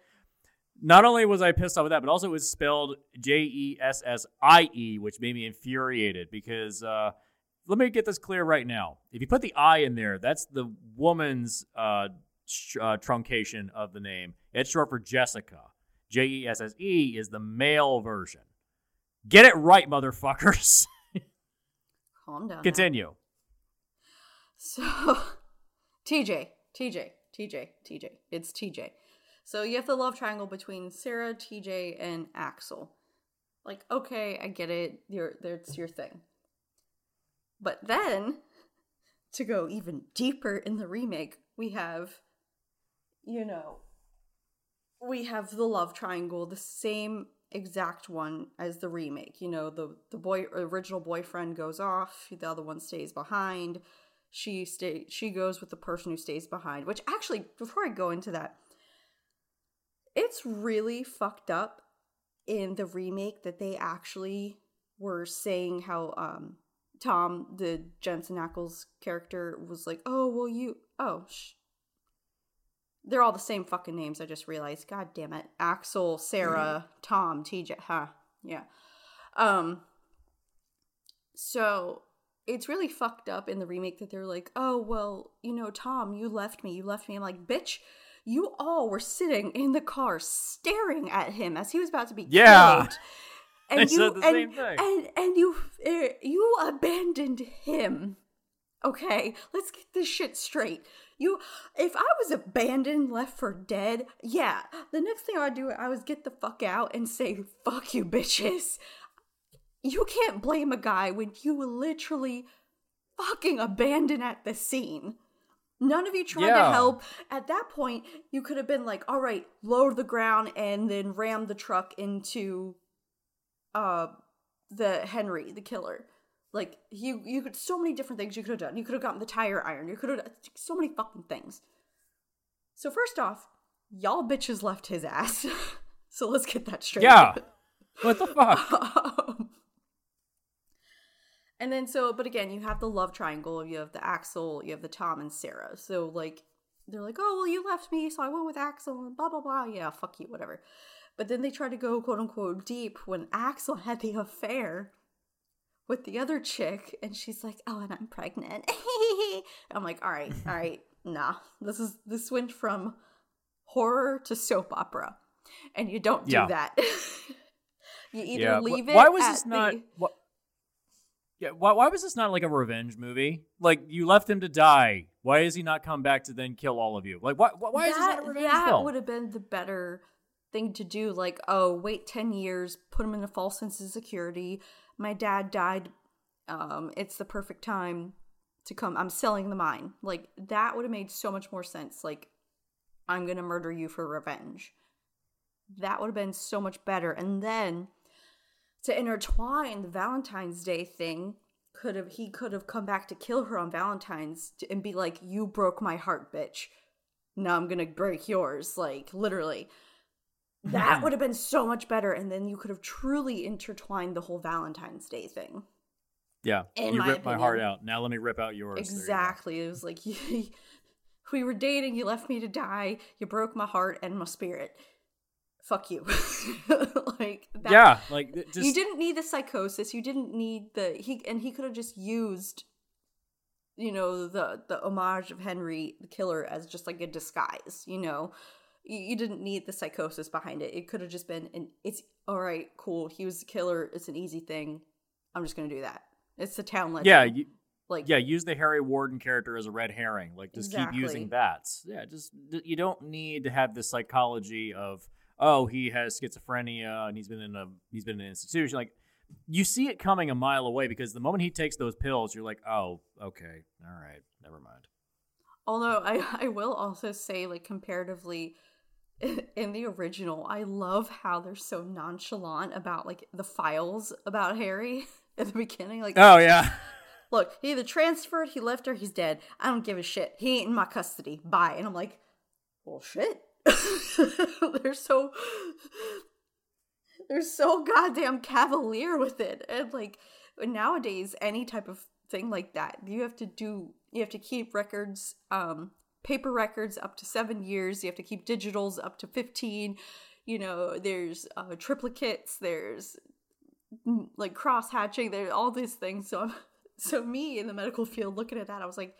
not only was I pissed off with that, but also it was spelled J E S S I E, which made me infuriated. Because uh, let me get this clear right now: if you put the I in there, that's the woman's uh, sh- uh, truncation of the name. It's short for Jessica. J E S S E is the male version. Get it right, motherfuckers. Calm down. now. Continue. So, TJ, TJ, TJ, TJ. It's TJ. So you have the love triangle between Sarah, TJ, and Axel. Like, okay, I get it. You're, that's your thing. But then, to go even deeper in the remake, we have, you know, we have the love triangle, the same exact one as the remake. You know, the the boy original boyfriend goes off, the other one stays behind. She stay she goes with the person who stays behind. Which actually, before I go into that, it's really fucked up in the remake that they actually were saying how um Tom, the Jensen Ackles character, was like, "Oh, well, you, oh, sh- they're all the same fucking names. I just realized. God damn it, Axel, Sarah, Tom, TJ. Huh? Yeah. Um. So it's really fucked up in the remake that they're like, "Oh, well, you know, Tom, you left me. You left me." I'm like, "Bitch." You all were sitting in the car staring at him as he was about to be Yeah. killed. And I you, and. And and you uh, you abandoned him. Okay, let's get this shit straight. You, if I was abandoned, left for dead, yeah, the next thing I'd do, I was get the fuck out and say, "Fuck you, bitches." You can't blame a guy when you were literally fucking abandon at the scene. None of you tried to help. At that point, you could have been like, "All right, lower the ground and then ram the truck into uh the Henry, the killer. Like you you could so many different things you could have done. You could have gotten the tire iron. You could have so many fucking things. So first off, y'all bitches left his ass. so let's get that straight. Yeah. What the fuck? And then so but again you have the love triangle you have the axel you have the tom and sarah so like they're like oh well you left me so i went with axel and blah blah blah yeah fuck you whatever but then they try to go quote unquote deep when axel had the affair with the other chick and she's like oh and i'm pregnant i'm like all right all right nah this is this went from horror to soap opera and you don't do Yeah. that you either yeah. leave it why was this not? the- Wh- yeah. Why, why was this not like a revenge movie? Like you left him to die. Why is he not come back to then kill all of you? Like why? Why, why is this not a revenge that film? would have been the better thing to do. Like, oh, wait ten years, put him in a false sense of security. My dad died. Um, it's the perfect time to come. I'm selling the mine. Like that would have made so much more sense. Like, I'm gonna murder you for revenge. That would have been so much better. And then to intertwine the Valentine's Day thing, could have he could have come back to kill her on Valentine's t- and be like, "You broke my heart, bitch. Now I'm gonna break yours." Like literally, that would have been so much better. And then you could have truly intertwined the whole Valentine's Day thing. yeah. in you my ripped my heart out. Now let me rip out yours. There you. Exactly. It was like we were dating. You left me to die. You broke my heart and my spirit. Fuck you. like that, Yeah. Like just you didn't need the psychosis. You didn't need the he and he could have just used you know the the homage of Henry the killer as just like a disguise, you know. You, you didn't need the psychosis behind it. It could have just been an it's all right, cool. He was the killer. It's an easy thing. I'm just going to do that. It's the town legend. yeah. You, like yeah. Use the Harry Warden character as a red herring. Like just keep using Exactly. that. Yeah. Just you don't need to have the psychology of oh he has schizophrenia and he's been in a he's been in an institution like. You see it coming a mile away because the moment he takes those pills, you're like, "Oh, okay, all right, never mind." Although I, I will also say, like, comparatively, in the original, I love how they're so nonchalant about, like, the files about Harry at the beginning. Like, Oh yeah, look, he either transferred, he left her, he's dead. I don't give a shit. He ain't in my custody. Bye. And I'm like, well, shit. they're so. They're so goddamn cavalier with it. And, like, nowadays, any type of thing like that, you have to do, you have to keep records, um, paper records up to seven years. You have to keep digitals up to 15. You know, there's uh, triplicates, there's mm, like cross hatching, there's all these things. So, I'm, so me in the medical field looking at that, I was like,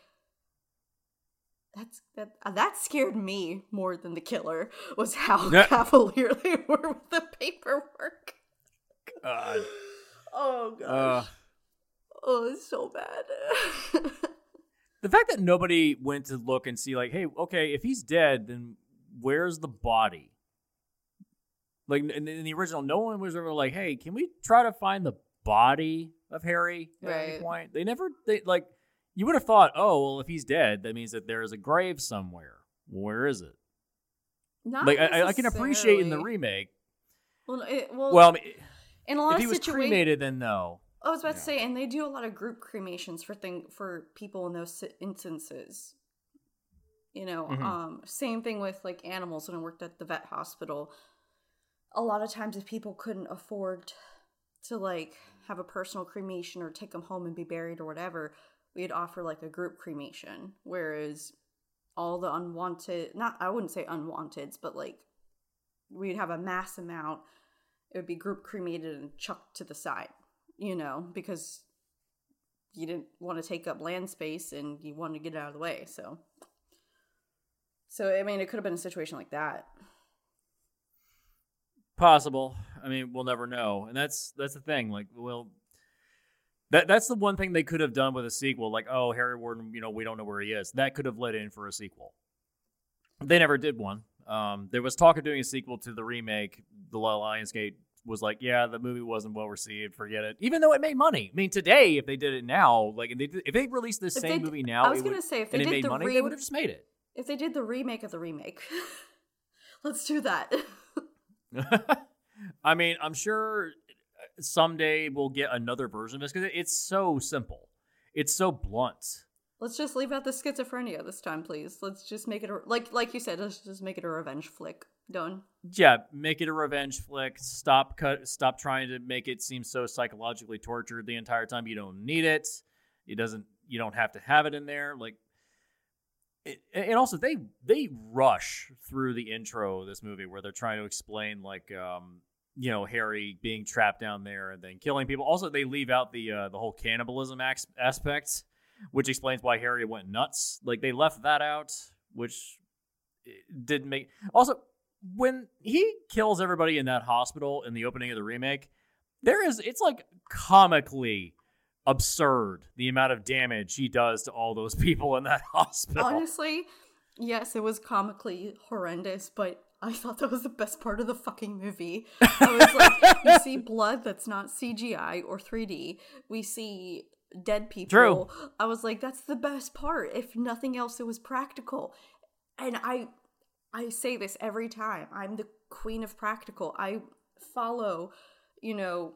that's that uh, that scared me more than the killer was how Yeah. cavalier they were with the paperwork. God. Oh gosh. Uh, oh, it's so bad. the fact that nobody went to look and see, like, hey, okay, if he's dead, then where's the body? Like in, in the original, no one was ever like, hey, can we try to find the body of Harry at any Right. point? They never, they like, you would have thought, oh, well, if he's dead, that means that there is a grave somewhere. Where is it? Not like I, I can appreciate in the remake. Well, it, well, Well, I mean, in a lot if of he was situations, cremated, then no. I was about to say, and they do a lot of group cremations for thing for people in those instances. You know, Mhm. um, same thing with like animals. When I worked at the vet hospital, a lot of times if people couldn't afford to like have a personal cremation or take them home and be buried or whatever, we'd offer like a group cremation. Whereas all the unwanted, not I wouldn't say unwanteds, but like we'd have a mass amount. It would be group cremated and chucked to the side, you know, because you didn't want to take up land space and you wanted to get it out of the way. So, so I mean, it could have been a situation like that. Possible. I mean, we'll never know, and that's that's the thing. Like, well, that that's the one thing they could have done with a sequel. Like, oh, Harry Warden, you know, we don't know where he is. That could have led in for a sequel. They never did one. Um, there was talk of doing a sequel to the remake. The Lionsgate was like, yeah, the movie wasn't well received. Forget it. Even though it made money. I mean, today, if they did it now, like, if they, if they released this If they same movie now, I was gonna would- say, if they did made the money, they would have just made it. If they did the remake of the remake, let's do that. I mean, I'm sure someday we'll get another version of this because it's so simple. It's so blunt. Let's just leave out the schizophrenia this time, please. Let's just make it a, like like you said. Let's just make it a revenge flick. Done. Yeah, make it a revenge flick. Stop cut. Stop trying to make it seem so psychologically tortured the entire time. You don't need it. It doesn't. You don't have to have it in there. Like, it, and also they they rush through the intro of this movie where they're trying to explain like um you know Harry being trapped down there and then killing people. Also, they leave out the uh, the whole cannibalism aspect, which explains why Harry went nuts. Like they left that out, which didn't make. Also, when he kills everybody in that hospital in the opening of the remake, there is it's like comically absurd the amount of damage he does to all those people in that hospital. Honestly, yes, it was comically horrendous, but I thought that was the best part of the fucking movie. I was like, you see blood that's not CGI or 3D. We see dead people. True. I was like, that's the best part. If nothing else, it was practical. And I I say this every time. I'm the queen of practical. I follow, you know,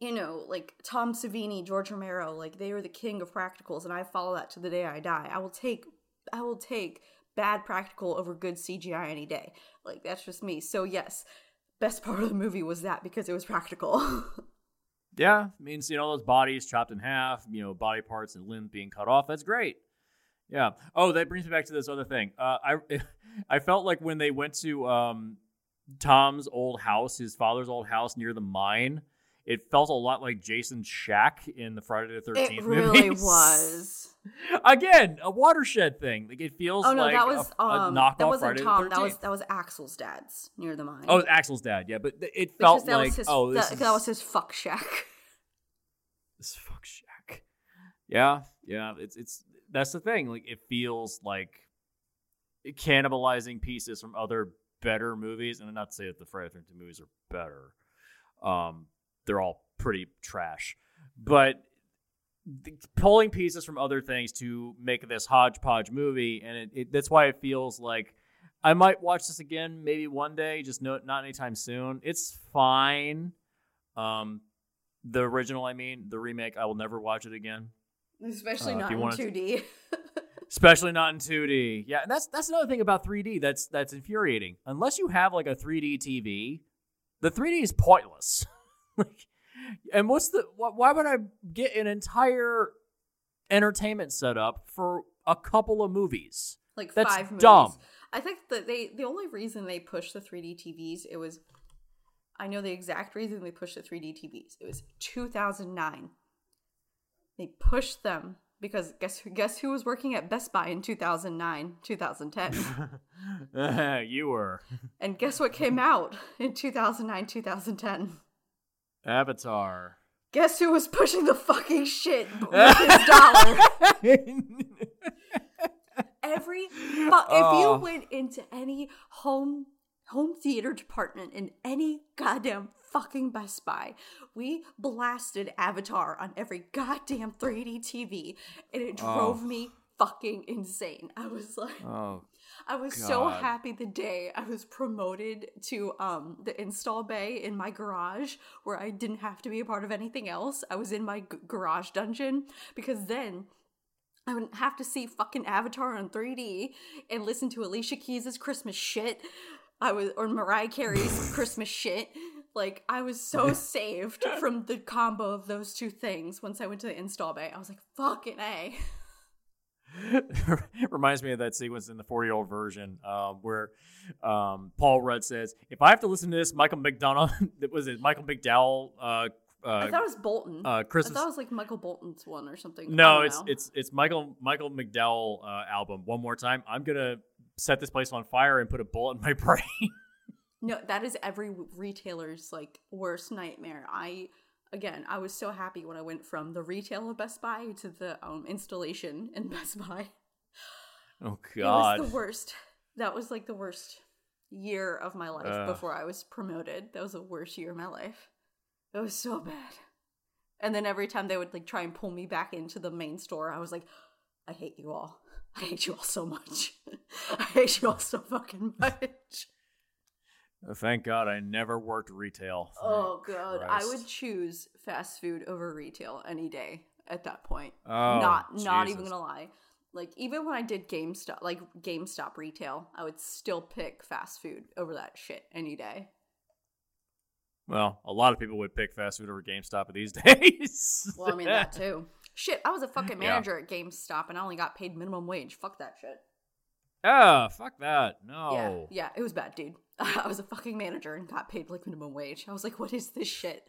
you know, like Tom Savini, George Romero, like they were the king of practicals, and I follow that to the day I die. I will take, I will take bad practical over good CGI any day. Like that's just me. So yes, best part of the movie was that because it was practical. Yeah, I means you know those bodies chopped in half, you know, body parts and limbs being cut off. That's great. Yeah. Oh, that brings me back to this other thing. Uh, I I felt like when they went to um, Tom's old house, his father's old house near the mine, it felt a lot like Jason's shack in the Friday the Thirteenth. it really movies. was. Again, a watershed thing. Like it feels Oh no, like that was a, a um, knockoff that wasn't Friday Tom. That was that was Axel's dad's near the mine. Oh, it was Axel's dad. Yeah, but th- it felt like his, oh, this that, is that was his fuck shack. this fuck shack. Yeah, yeah. It's it's that's the thing. Like it feels like cannibalizing pieces from other better movies, and I'm not to say that the Friday the Thirteenth movies are better. Um, they're all pretty trash, but pulling pieces from other things to make this hodgepodge movie, and it, it, that's why it feels like I might watch this again, maybe one day, just no, not anytime soon. It's fine. Um, the original, I mean, the remake, I will never watch it again, Especially Uh, not in 2D. especially not in 2D. Yeah, and that's that's another thing about 3D that's that's infuriating. Unless you have like a 3D TV, the 3D is pointless. like, and what's the wh- why would I get an entire entertainment setup for a couple of movies? like That's five movies. dumb. I think that they the only reason they pushed the 3D TVs it was I know the exact reason they pushed the 3D TVs. It was 2009. They pushed them because guess who guess who was working at Best Buy in 2009, 2010. you were and guess what came out in 2009, 2010? Avatar. Guess who was pushing the fucking shit with his dollar? Every fu- if Oh. you went into any home home theater department in any goddamn fucking Best Buy, we blasted Avatar on every goddamn 3D TV, and it oh. drove Oh. me fucking insane. I was like, Oh, I was so happy the day I was promoted to um the install bay in my garage where I didn't have to be a part of anything else. I was in my g- garage dungeon because then I wouldn't have to see fucking Avatar on 3D and listen to Alicia Keys' Christmas shit. I was or Mariah Carey's Christmas shit. Like I was so saved from the combo of those two things once I went to the install bay. I was like, fucking A. reminds me of that sequence in the 40 year old Virgin um, where um, Paul Rudd says, "If I have to listen to this, Michael McDonald, that was it Michael McDowell? Uh, I uh, thought it was Bolton. uh, I thought it was like Michael Bolton's one or something. No, it's know. it's it's Michael Michael McDowell uh, album. One more time, I'm gonna set this place on fire and put a bullet in my brain. no, that is every retailer's like worst nightmare. I again, I was so happy when I went from the retail of Best Buy to the um, installation in Best Buy. oh God, It was the worst. That was like the worst year of my life Ugh. before I was promoted. That was the worst year of my life. It was so bad. And then every time they would like try and pull me back into the main store, I was like, I hate you all. I hate you all so much. I hate you all so fucking much. Oh, Thank God I never worked retail. Oh god, I would choose fast food over retail any day at that point. Oh, not not even gonna lie. Like even when I did GameStop, like GameStop retail, I would still pick fast food over that shit any day. Well, a lot of people would pick fast food over GameStop these days. Well, I mean that too. Shit, I was a fucking Yeah. manager at GameStop and I only got paid minimum wage. Fuck that shit. Ah, fuck that. No. Yeah, yeah, it was bad, dude. I was a fucking manager and got paid like minimum wage. I was like, what is this shit?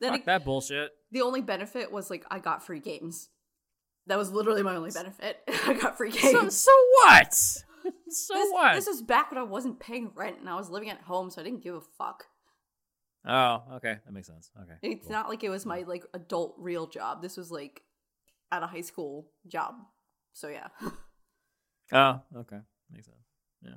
Then Fuck it- that bullshit. the only benefit was like I got free games. That was literally my only benefit. I got free games. So, so what? So this, what? This was back when I wasn't paying rent and I was living at home, so I didn't give a fuck. oh, okay. That makes sense. Okay. It's cool. not like it was my like adult real job. This was like at a high school job. So yeah. Oh, okay. Makes sense. Yeah.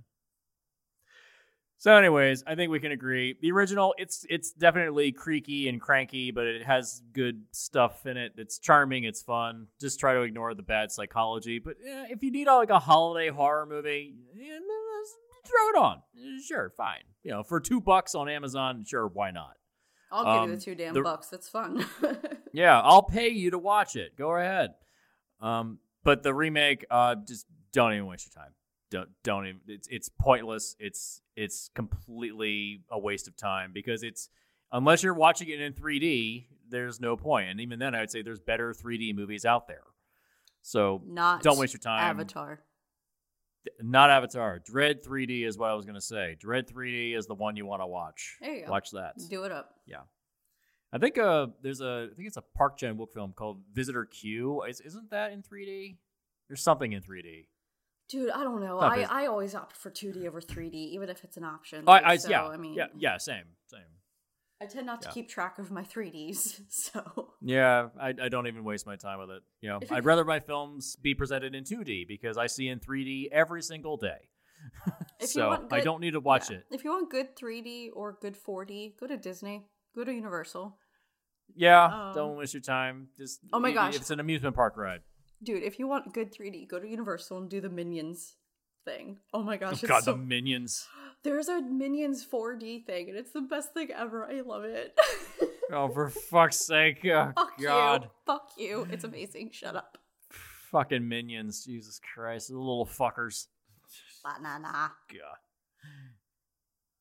So, anyways, I think we can agree. The original, it's it's definitely creaky and cranky, but it has good stuff in it. It's charming. It's fun. Just try to ignore the bad psychology. But eh, if you need a, like a holiday horror movie, eh, throw it on. Sure, fine. You know, for two bucks on Amazon, sure, why not? I'll give you Um, the two damn the- bucks. It's fun. Yeah, I'll pay you to watch it. Go ahead. Um, but the remake, uh, just don't even waste your time. Don't don't even. It's it's pointless. It's it's completely a waste of time because it's unless you're watching it in 3D, there's no point. And even then, I'd say there's better 3D movies out there. So Not don't waste your time. Avatar. Not Avatar. Dredd 3D is what I was gonna say. Dredd 3D is the one you want to watch. There you go. Watch that. Do it up. Yeah. I think uh there's a I think it's a Park Chan Wook film called Visitor Q. Is, isn't that in 3D? There's something in 3D. Dude, I don't know. Not I, I always opt for 2D over 3D, even if it's an option. I, Like, I so, yeah, I mean, yeah, yeah, same, same. I tend not to keep track of my 3Ds, so Yeah, I, I don't even waste my time with it. You know, I'd rather my films be presented in 2D because I see in 3D every single day. So want I don't need to watch yeah. it. If you want good 3D or good 4D, go to Disney. Go to Universal. Yeah, Um, don't waste your time. Just Oh my gosh. it's an amusement park ride. Dude, if you want good 3D, go to Universal and do the Minions thing. Oh my gosh, Oh, it's God, so the minions. There's a Minions 4D thing, and it's the best thing ever. I love it. Oh, for fuck's sake! Oh, Fuck God. you. Fuck you. It's amazing. Shut up. Fucking minions, Jesus Christ, the little fuckers. Banana. God.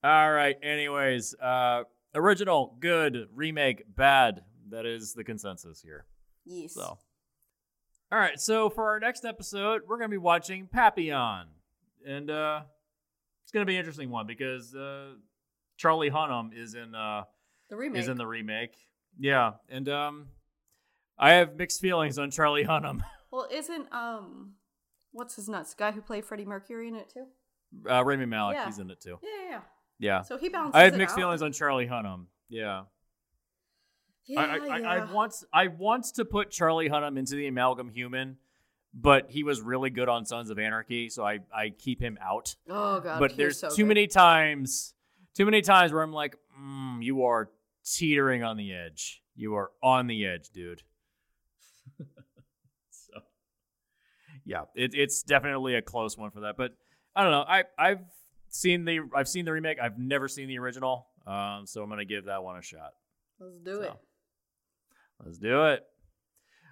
All right. Anyways, uh, original good, remake bad. That is the consensus here. Yes. So, all right. So for our next episode, we're gonna be watching Papillon, and uh, it's gonna be an interesting one because uh, Charlie Hunnam is in uh, the remake. is in the remake. Yeah, and um, I have mixed feelings on Charlie Hunnam. well, isn't um, what's his nuts? Guy who played Freddie Mercury in it too. Uh, Rami Malek, Yeah. he's in it too. Yeah, yeah. yeah. Yeah, So he bounces. I have mixed out. feelings on Charlie Hunnam. Yeah. Yeah, I, I, I, I yeah. want I want to put Charlie Hunnam into the amalgam human, but he was really good on Sons of Anarchy, so I, I keep him out. Oh god. but there's so too good. many times, too many times where I'm like, mm, you are teetering on the edge. You are on the edge, dude. so, yeah, it, it's definitely a close one for that. But I don't know. I I've seen the I've seen the remake. I've never seen the original. Um, so I'm gonna give that one a shot. Let's do So, it. Let's do it.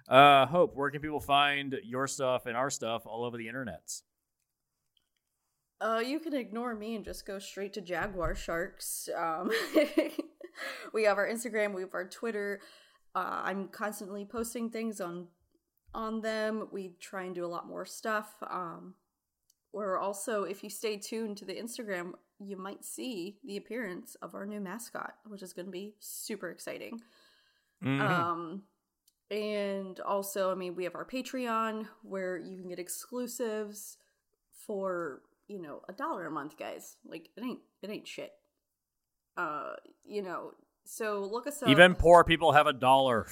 Uh, Hope, where can people find your stuff and our stuff all over the internets? Uh, you can ignore me and just go straight to Jaguar Sharks. Um, we have our Instagram, we have our Twitter. Uh, I'm constantly posting things on on them. We try and do a lot more stuff. Um, we're also, if you stay tuned to the Instagram, you might see the appearance of our new mascot, which is going to be super exciting. Mhm. Um, and also, I mean, we have our Patreon where you can get exclusives for you know a dollar a month, guys. Like it ain't it ain't shit. Uh, you know, so look us up. Even poor people have a dollar.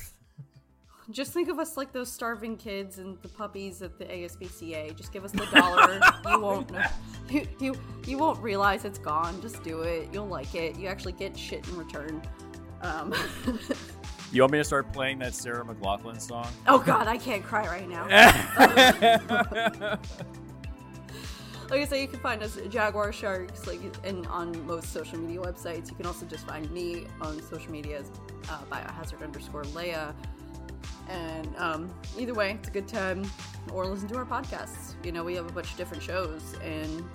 just think of us like those starving kids and the puppies at the ASPCA. Just give us the dollar. you won't know. You, you you won't realize it's gone. Just do it. You'll like it. You actually get shit in return. Um, You want me to start playing that Sarah McLachlan song? oh God, I can't cry right now. like I say, you can find us at Jaguar Sharks, like and on most social media websites. You can also just find me on social media as uh, biohazard underscore Leia. And um, either way, it's a good time. Or listen to our podcasts. You know, we have a bunch of different shows, and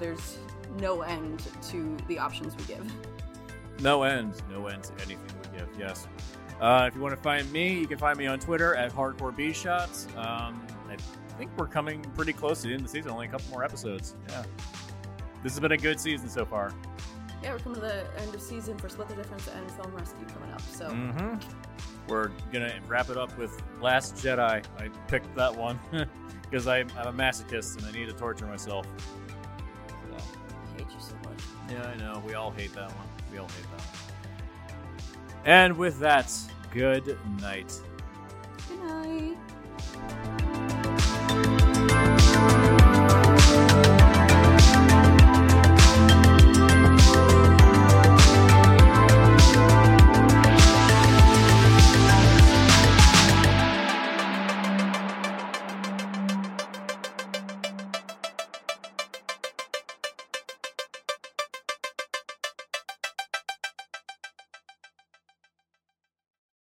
there's no end to the options we give. No end. No end to anything we. Yes. Uh, if you want to find me, you can find me on Twitter at Hardcore B Shots. Um, I think we're coming pretty close to the end of the season. Only a couple more episodes. Yeah. This has been a good season so far. Yeah, we're coming to the end of season for Split the Difference and Film Rescue coming up. So Mm-hmm. We're gonna wrap it up with Last Jedi. I picked that one because I'm, I'm a masochist and I need to torture myself. So, I hate you so much. yeah, I know. We all hate that one. We all hate that one. And with that, good night. Good night.